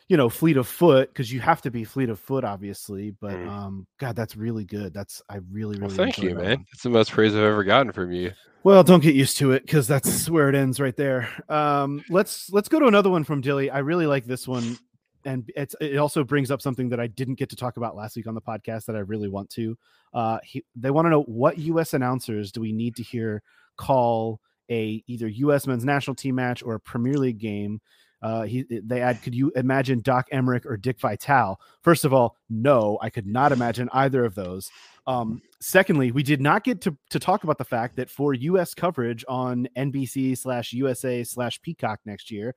you know, fleet of foot because you have to be fleet of foot, obviously. But Mm. um, God, that's really good. That's I really really well, thank you, that man. It's the most praise I've ever gotten from you. Well, don't get used to it because that's where it ends right there. Um, let's let's go to another one from Dilly. I really like this one, and it's it also brings up something that I didn't get to talk about last week on the podcast that I really want to. Uh, he, they want to know what U.S. announcers do we need to hear call a either U.S. men's national team match or a Premier League game. Uh, he they add, could you imagine Doc Emrick or Dick Vitale? First of all, no, I could not imagine either of those. Um, secondly, we did not get to, to talk about the fact that for US coverage on NBC slash USA slash Peacock next year,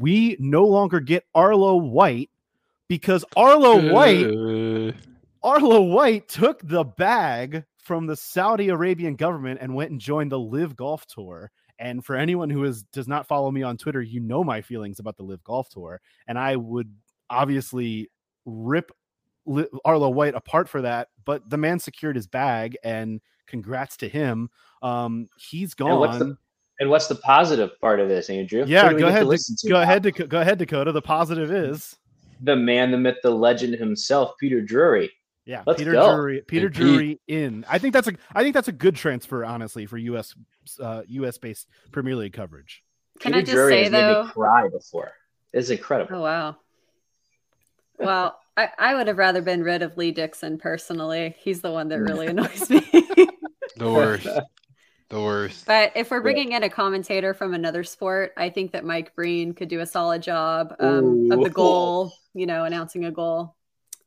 we no longer get Arlo White because Arlo White Uh, Arlo White took the bag from the Saudi Arabian government and went and joined the Live Golf Tour. And for anyone who is does not follow me on Twitter, you know my feelings about the Live Golf Tour, and I would obviously rip Arlo White apart for that. But the man secured his bag, and congrats to him. Um, he's And what's gone. The and what's the positive part of this, Andrew? Yeah, go get to ahead. to go now? ahead. Daco- go ahead, Dakota. The positive is. The man, the myth, the legend himself, Peter Drury. Yeah, Let's Peter go. Drury. Peter Hey, Pete. Drury in. I think that's a. I think that's a good transfer, honestly, for U.S. Uh, U.S. based Premier League coverage. Can Peter I just Drury say has made me cry before. It's incredible. Oh wow. Well, I, I would have rather been rid of Lee Dixon personally. He's the one that really annoys me. the worst. The worst. but if we're bringing in a commentator from another sport, I think that Mike Breen could do a solid job um, of the goal. You know, announcing a goal.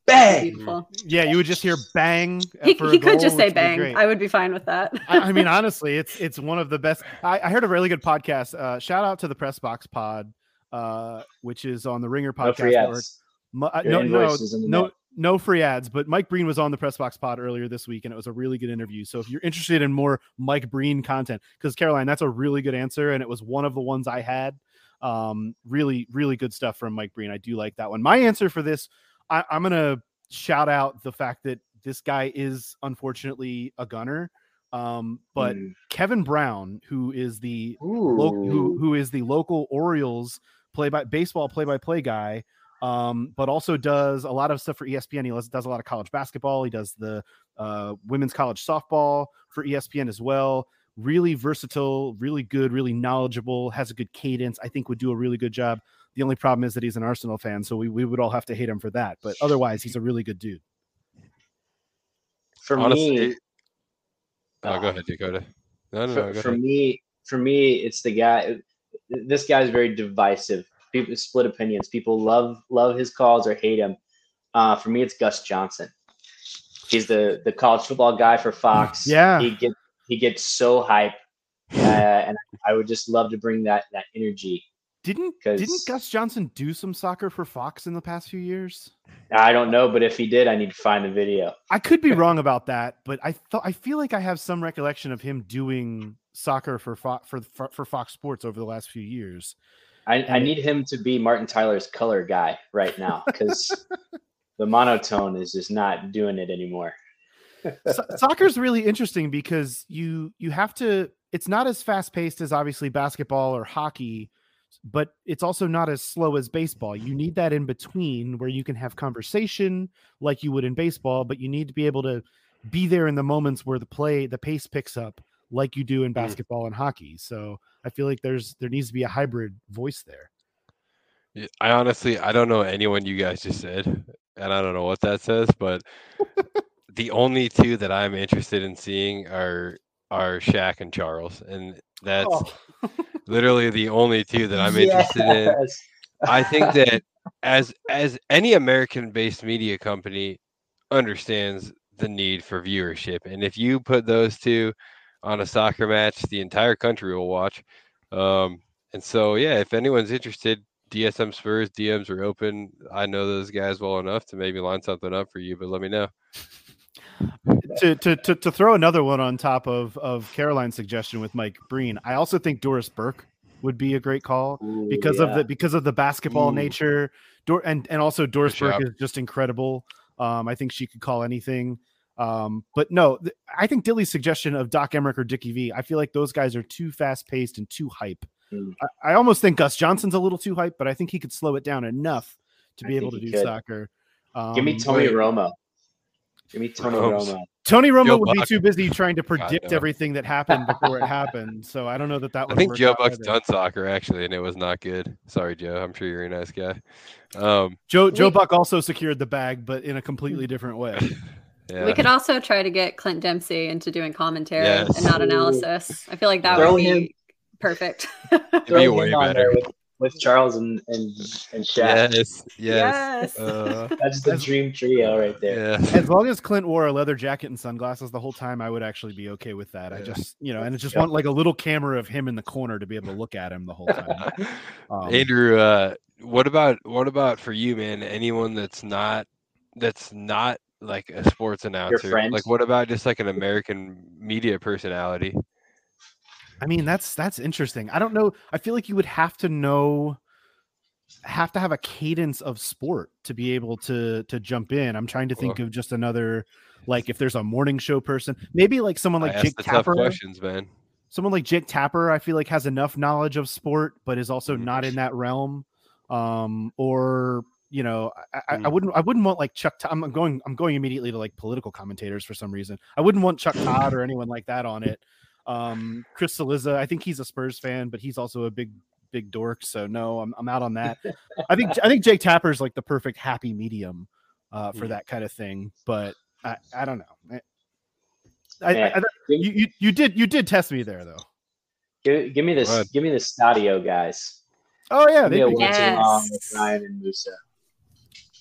Bang! Beautiful. Yeah, you would just hear bang. He, for a he could goal, just say which would be bang. I would be fine with that. I, I mean, honestly, it's it's one of the best. I, I heard a really good podcast. Uh, shout out to the Press Box Pod, uh, which is on the Ringer podcast free network. ads. Uh, no, no, invoices in the no, net. No free ads. But Mike Breen was on the Press Box Pod earlier this week, and it was a really good interview. So if you're interested in more Mike Breen content, because Caroline, that's a really good answer, and it was one of the ones I had. Um, really, really good stuff from Mike Breen. I do like that one. My answer for this, I, I'm gonna shout out the fact that this guy is unfortunately a gunner. Um, but Mm. Kevin Brown, who is the lo- who who is the local Orioles play by baseball play by play guy, um, but also does a lot of stuff for ESPN. He does, does a lot of college basketball. He does the uh, women's college softball for ESPN as well. Really versatile, really good, really knowledgeable. Has a good cadence. I think would do a really good job. The only problem is that he's an Arsenal fan, so we, we would all have to hate him for that. But otherwise, he's a really good dude. For Honestly, me, oh, go ahead, Dakota. No, no, for, no, go for ahead. me, for me, it's the guy. This guy's very divisive. People split opinions. People love love his calls or hate him. Uh, for me, it's Gus Johnson. He's the the college football guy for Fox. Yeah. he gets he gets so hype, uh, and I would just love to bring that that energy. Didn't didn't Gus Johnson do some soccer for Fox in the past few years? I don't know, but if he did, I need to find the video. I could be wrong about that, but I thought I feel like I have some recollection of him doing soccer for Fo- for for, for Fox Sports over the last few years. I, I need him to be Martin Tyler's color guy right now because the monotone is just not doing it anymore. so- soccer's really interesting because you you have to it's not as fast paced as obviously basketball or hockey but it's also not as slow as baseball. You need that in between where you can have conversation like you would in baseball but you need to be able to be there in the moments where the play the pace picks up like you do in hmm. basketball and hockey. So i feel like there's there needs to be a hybrid voice there I honestly I don't know anyone you guys just said, and I don't know what that says, but the only two that I'm interested in seeing are are Shaq and Charles, and that's Oh. literally the only two that I'm interested in. I think that as as any American-based media company understands the need for viewership, and if you put those two on a soccer match, the entire country will watch. Um, and so, yeah, if anyone's interested, DSM Spurs DMs are open. I know those guys well enough to maybe line something up for you, but let me know. to, to to to throw another one on top of of Caroline's suggestion with Mike Breen, I also think Doris Burke would be a great call Ooh, because of the because of the basketball Ooh. nature. Dor- and and also Doris Good Burke job. is just incredible. Um, I think she could call anything. Um, but no, th- I think Dilly's suggestion of Doc Emrick or Dickie V, I feel like those guys are too fast paced and too hype. Mm. I, I almost think Gus Johnson's a little too hype, but I think he could slow it down enough to I be able to do could. soccer. Um, Give me Tony wait. Romo. Give me Tony Rome's- Romo. Tony Romo Joe would be too busy trying to predict everything that happened before it happened. So I don't know that that would. I think work Joe out Buck's either. done soccer actually, and it was not good. Sorry, Joe. I'm sure you're a nice guy. Um, Joe Joe We- Buck also secured the bag, but in a completely different way. Yeah. We could also try to get Clint Dempsey into doing commentary Yes. and not analysis. I feel like that Throw would be him- perfect. It'd be way better. with, with Charles and and and Shaq. Yes, yes. Uh, That's the dream trio right there. yeah. As long as Clint wore a leather jacket and sunglasses the whole time, I would actually be okay with that. I just, you know, and I just Yeah. want like a little camera of him in the corner to be able to look at him the whole time. Um, Andrew, uh, what about what about for you, man? Anyone that's not that's not like a sports announcer. Like, what about just like an American media personality? I mean, that's that's interesting. I don't know. I feel like you would have to know have to have a cadence of sport to be able to to jump in. I'm trying to think Well- of just another like if there's a morning show person, maybe like someone like asked Jake Tapper. questions, man. Someone like Jake Tapper, I feel like has enough knowledge of sport, but is also Mhm. not in that realm. Um, or you know, I, I, I Mm. wouldn't I wouldn't want like Chuck. Todd- I'm going I'm going immediately to like political commentators for some reason. I wouldn't want Chuck Todd or anyone like that on it. Um, Chris Cillizza, I think he's a Spurs fan, but he's also a big big dork. So no, I'm I'm out on that. I think I think Jake Tapper is like the perfect happy medium uh, for Mm. that kind of thing. But I I don't know. I, I, I, you, you you did you did test me there though. Give, give me this. Give me the Stadio guys. Oh yeah, Give they, a they- once in a long with Yes. Ryan and Musa.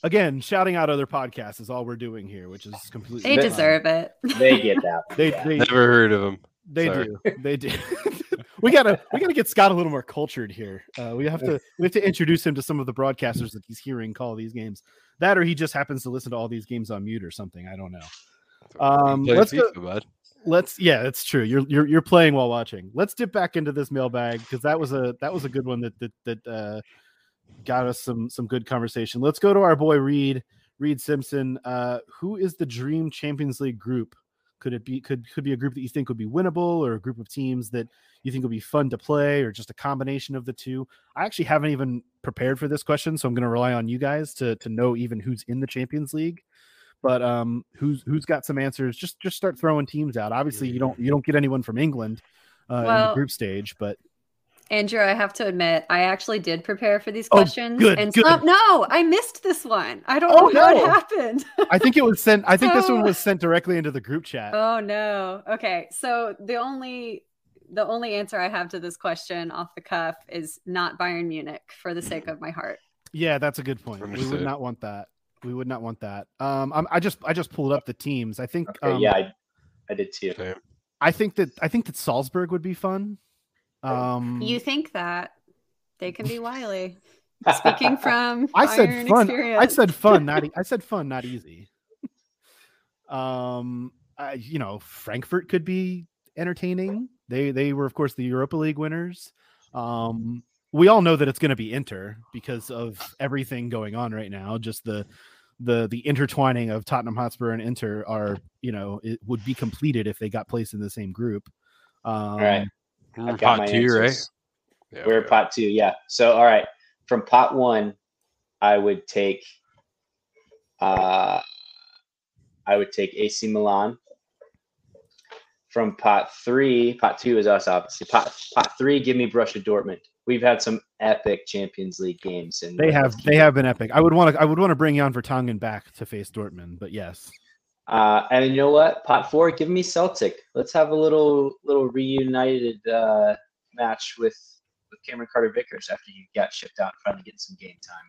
Again shouting out other podcasts is all we're doing here, which is completely. They They- fine. deserve it. They get that. They yeah. they Never heard of them. They Sorry. do. They do. we gotta we gotta get Scott a little more cultured here. Uh, we have to we have to introduce him to some of the broadcasters that he's hearing call these games. That or he just happens to listen to all these games on mute or something. I don't know. Um, let's go- FIFA, bud. Let's yeah, that's true. You're you're you're playing while watching. Let's dip back into this mailbag because that was a that was a good one that that that uh, got us some some good conversation. Let's go to our boy Reed Reed Simpson. Uh, who is the dream Champions League group? Could it be could could be a group that you think would be winnable, or a group of teams that you think would be fun to play, or just a combination of the two? I actually haven't even prepared for this question, so I'm going to rely on you guys to to know even who's in the Champions League. But um, who's who's got some answers? Just just start throwing teams out. Obviously, you don't you don't get anyone from England uh, in the group stage, but Andrew, I have to admit, I actually did prepare for these questions. Oh, questions. good, and good. some no, I missed this one. I don't Oh, know how no. it happened. I think it was sent. I think this one was sent directly into the group chat. oh no. Okay. So the only the only answer I have to this question off the cuff is not Bayern Munich for the sake of my heart. Yeah, that's a good point. We would not want that. We would not want that. Um, I'm, I just I just pulled up the teams. I think. Okay, um, yeah, I, I did too. I think that I think that Salzburg would be fun. Um, You think that they can be wily. Speaking from I said Bayern fun. I said fun, not e- I said fun, not easy. um, I, you know, Frankfurt could be entertaining. They they were of course the Europa League winners. Um, we all know that it's going to be Inter because of everything going on right now. Just the the the intertwining of Tottenham Hotspur and Inter are you know it would be completed if they got placed in the same group. Um, All right. We're I've got pot my two, right? answers. Yeah, We're at pot two, yeah. So all right, from pot one, I would take uh I would take AC Milan. From pot three, pot two is us obviously. Pot pot three, give me Borussia Dortmund. We've had some epic Champions League games, and They have they have been epic. I would want to I would want to bring Jan Vertonghen back to face Dortmund, but yes, Uh, and you know what? Pot four, give me Celtic. Let's have a little little reunited uh, match with with Cameron Carter Vickers after you got shipped out finally getting some game time.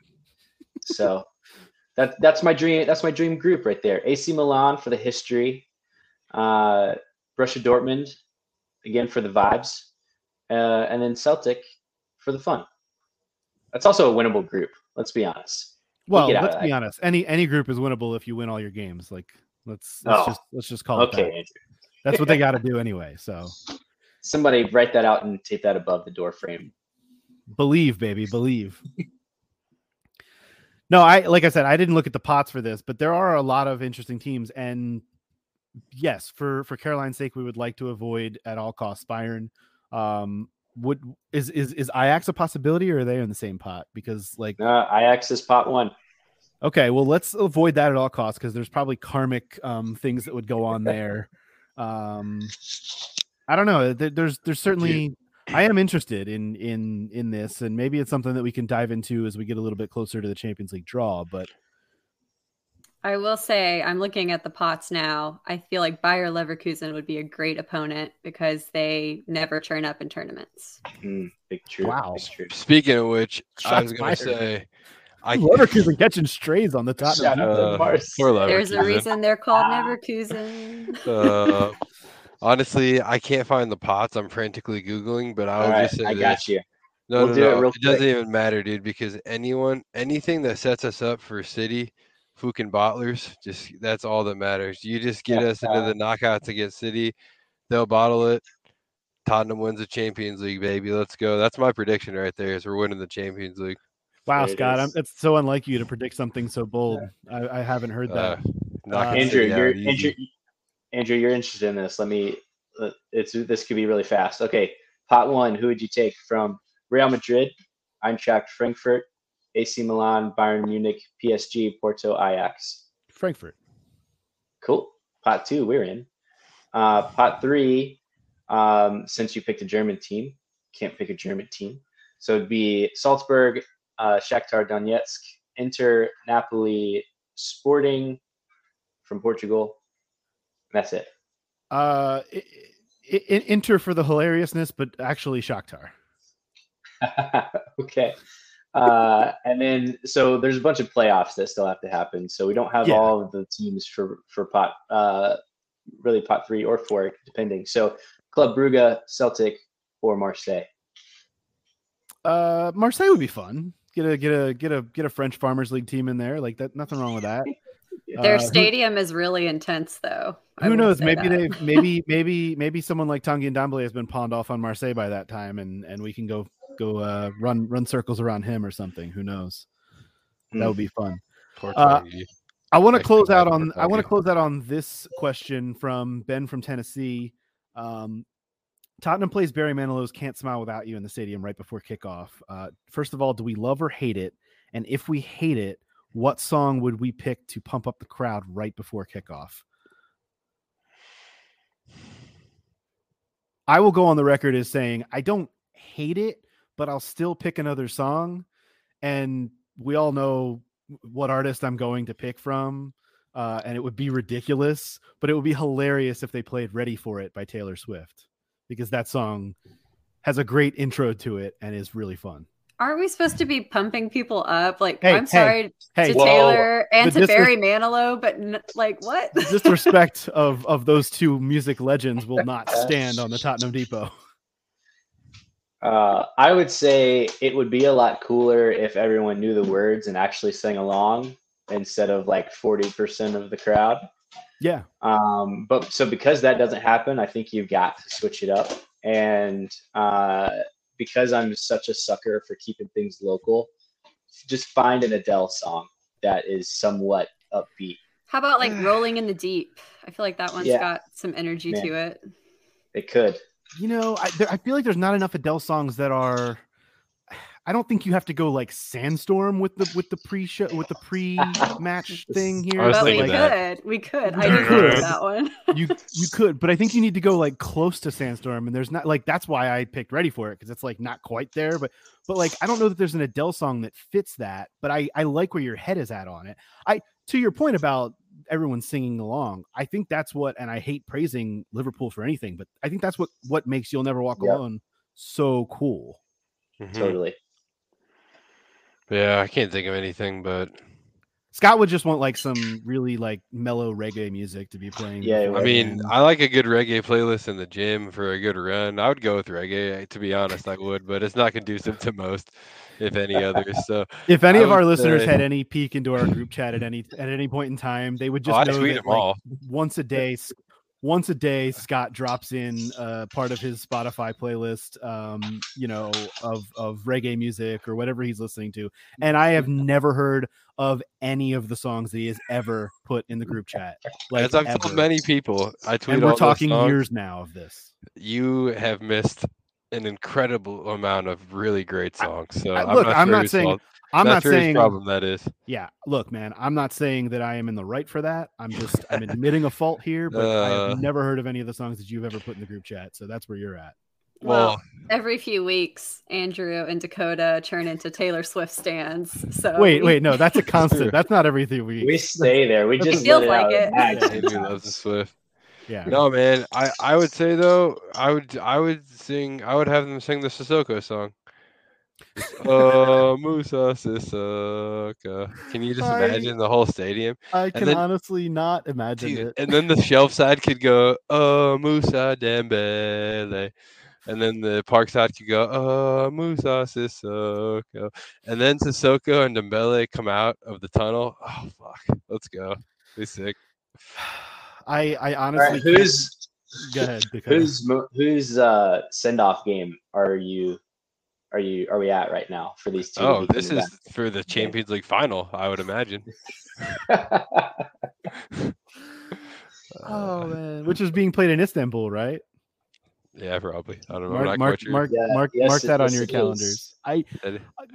So that that's my dream. That's my dream group right there. AC Milan for the history, uh, Borussia Dortmund again for the vibes, uh, and then Celtic for the fun. That's also a winnable group. Let's be honest. well, out let's be honest. Any any group is winnable if you win all your games. Like let's let's Oh. just let's just call it Okay, that. That's what they got to do anyway. So Somebody write that out and tape that above the door frame. believe, baby, believe. No, I like I said, I didn't look at the pots for this, but there are a lot of interesting teams, and yes, for for Caroline's sake, we would like to avoid at all costs Bayern. Um, would is is is Ajax a possibility, or are they in the same pot? Because like, Uh, Ajax is pot one. Okay, well, let's avoid that at all costs because there's probably karmic um things that would go on there. Um, I don't know. There, there's there's certainly I am interested in in in this, and maybe it's something that we can dive into as we get a little bit closer to the Champions League draw. But I will say, I'm looking at the pots now. I feel like Bayer Leverkusen would be a great opponent because they never turn up in tournaments. Mm, big true. Wow. Big true. Speaking of which, I Shots was gonna fired. say, I Leverkusen catching strays on the top. Shout out to uh, Mars. poor There's a reason they're called Ah. Neverkusen. Uh, honestly, I can't find the pots. I'm frantically googling, but I will right, just say I this. got you. No, We'll no, do it real It doesn't even matter, dude, because anyone, anything that sets us up for City, Fukin Bottlers, just that's all that matters. You just get Yeah, us into the knockouts against City, they'll bottle it. Tottenham wins the Champions League, baby. Let's go. That's my prediction right there. Is we're winning the Champions League. Wow, There it Scott, I'm, is. it's so unlike you to predict something so bold. I, I haven't heard Uh, that. Andrew, City you're. Andrew, Andrew, you're interested in this. Let me. uh, It's this could be really fast. Okay, pot one. Who would you take from Real Madrid, Eintracht Frankfurt, AC Milan, Bayern Munich, PSG, Porto, Ajax? Frankfurt. Cool. Pot two, we're in. Uh, pot three, um, since you picked a German team, can't pick a German team. So it'd be Salzburg, uh, Shakhtar Donetsk, Inter, Napoli, Sporting from Portugal. That's it. Uh, i i i- Inter for the hilariousness, but actually Shakhtar. okay. Uh, and then so there's a bunch of playoffs that still have to happen. So we don't have Yeah. all of the teams for for pot uh really pot three or four depending. So Club Brugge, Celtic, or Marseille. Uh, Marseille would be fun. Get a get a get a get a French Farmers League team in there. Like that, nothing wrong with that. Their Uh, stadium is really intense, though. I Who knows? Maybe that. they maybe maybe maybe someone like Tanguy Ndombele has been pawned off on Marseille by that time, and and we can go go uh, run run circles around him or something. Who knows? That would be fun. Poor uh, I want to close out on I want to close out on this question from Ben from Tennessee. Um, Tottenham plays Barry Manilow's "Can't Smile Without You" in the stadium right before kickoff. Uh, first of all, do we love or hate it? And if we hate it, what song would we pick to pump up the crowd right before kickoff? I will go on the record as saying I don't hate it, but I'll still pick another song. And we all know what artist I'm going to pick from. Uh, and it would be ridiculous, but it would be hilarious if they played Ready for It by Taylor Swift because that song has a great intro to it and is really fun. Aren't we supposed to be pumping people up? Like, Hey, I'm hey, sorry Hey, to Whoa. Taylor and The to disres- Barry Manilow, but n- like, what? the disrespect of of those two music legends will not stand on the Tottenham Depot. Uh, I would say it would be a lot cooler if everyone knew the words and actually sang along instead of like 40% of the crowd. Yeah, Um, but so because that doesn't happen, I think you've got to switch it up. And uh, because I'm such a sucker for keeping things local, just find an Adele song that is somewhat upbeat. How about like rolling in the deep? I feel like that one's Yeah. got some energy Man. to it. It could. You know, I, there, I feel like there's not enough Adele songs that are. I don't think you have to go like Sandstorm with the with the pre-show with the pre-match thing here. But we like, that. could, we could. I You didn't think could. that one. you you could, but I think you need to go like close to Sandstorm, and there's not like that's why I picked Ready for it because it's like not quite there, but but like I don't know that there's an Adele song that fits that, but I I like where your head is at on it. I to your point about everyone singing along, I think that's what, and I hate praising Liverpool for anything, but I think that's what what makes You'll Never Walk Yep. Alone so cool. Mhm. Totally. Yeah, I can't think of anything, but Scott would just want like some really like mellow reggae music to be playing. Yeah, I mean. I like a good reggae playlist in the gym for a good run. I would go with reggae, eh, to be honest, I would, but it's not conducive to most, if any others. So If any I of our would listeners say- had any peek into our group chat at any at any point in time, they would Oh, just I know tweet that them like, all. once a day, s- once a day, Scott drops in uh, part of his Spotify playlist, um, you know, of of reggae music or whatever he's listening to, and I have never heard of any of the songs that he has ever put in the group chat. Like As I've ever. told many people, I tweet and we're talking years now of this. You have missed an incredible amount of really great songs. So I- I'm look, not I'm not saying- fault- I'm not sure whose saying problem that is. Yeah, look, man, I'm not saying that I am in the right for that. I'm just I'm admitting a fault here, but I Uh. have never heard of any of the songs that you've ever put in the group chat. So that's where you're at. Well, Well, every few weeks, Andrew and Dakota turn into Taylor Swift stands. So Wait, wait, no, that's a constant. That's not every week. We stay there. We It just feels let like it. Andrew loves the Swift. Yeah. No, man, I I would say though, I would I would sing, I would have them sing the Sissoko song. Oh, Moussa Sissoko. Can you just I- imagine the whole stadium? I can then- honestly not imagine Dude, it. and then the shelf side could go, oh, Mousa Dembele. And then the park side could go, oh, Moussa Sissoko. And then Sissoko and Dembele come out of the tunnel. Oh, fuck. Let's go. Be sick. I I honestly right, who's go ahead. Dakota. who's whose uh, send off game are you are you are we at right now for these two? Oh, this coming is for the Champions League final, I would imagine. Oh man, which is being played in Istanbul, right? Yeah, probably. I don't know. Mark mark sure. mark, Yeah, mark, yes, mark that on your calendars. I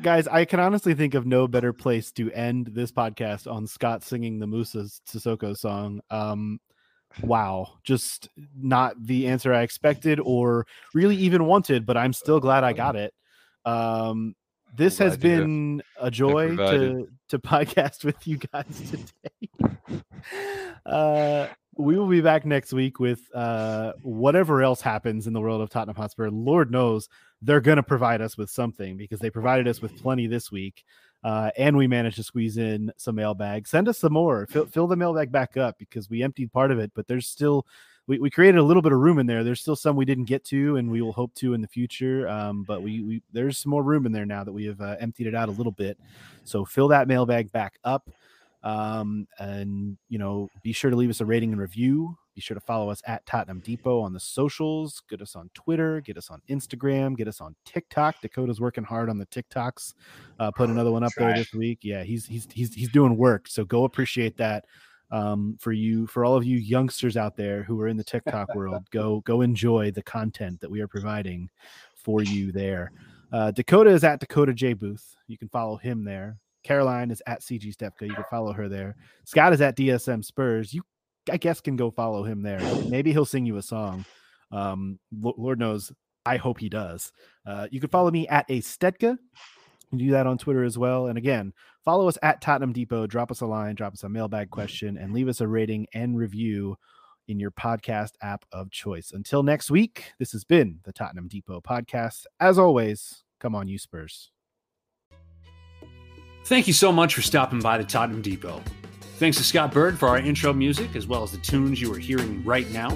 guys, I can honestly think of no better place to end this podcast on Scott singing the Moussa Sissoko song. Um, wow, just not the answer I expected or really even wanted, but I'm still glad I got it. Um, this has glad you have- been a joy to to podcast with you guys today. uh, we will be back next week with uh, whatever else happens in the world of Tottenham Hotspur. Lord knows they're going to provide us with something because they provided us with plenty this week. Uh, and we managed to squeeze in some mailbag. Send us some more. Fill, fill the mailbag back up because we emptied part of it, but there's still we, we created a little bit of room in there. There's still some we didn't get to, and we will hope to in the future. Um, but we, we there's some more room in there now that we have uh, emptied it out a little bit. So fill that mailbag back up. Um, and you know, be sure to leave us a rating and review. Be sure to follow us at Tottenham Depot on the socials. Get us on Twitter. Get us on Instagram. Get us on TikTok. Dakota's working hard on the TikToks. Uh, put another one up there this week. Yeah, he's he's he's he's doing work. So go appreciate that. Um, for you, for all of you youngsters out there who are in the TikTok world, go go enjoy the content that we are providing for you there. Uh, Dakota is at Dakota J Booth. You can follow him there. Caroline is at CG Stepka. You can follow her there. Scott is at DSM Spurs. You, I guess, can go follow him there. Maybe he'll sing you a song. Um, Lord knows. I hope he does. Uh, you can follow me at a Stedka. You can do that on Twitter as well. And again, follow us at Tottenham Depot. Drop us a line, drop us a mailbag mm-hmm. question, and leave us a rating and review in your podcast app of choice. Until next week, this has been the Tottenham Depot podcast. As always, come on, you Spurs. Thank you so much for stopping by the Tottenham Depot. Thanks to Scott Bird for our intro music, as well as the tunes you are hearing right now.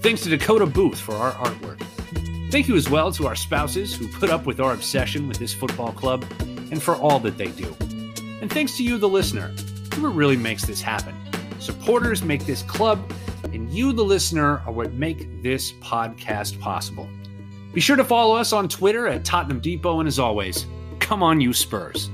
Thanks to Dakota Booth for our artwork. Thank you as well to our spouses who put up with our obsession with this football club and for all that they do. And thanks to you, the listener. You're really makes this happen. Supporters make this club, and you, the listener, are what make this podcast possible. Be sure to follow us on Twitter at Tottenham Depot, and as always, come on, you Spurs.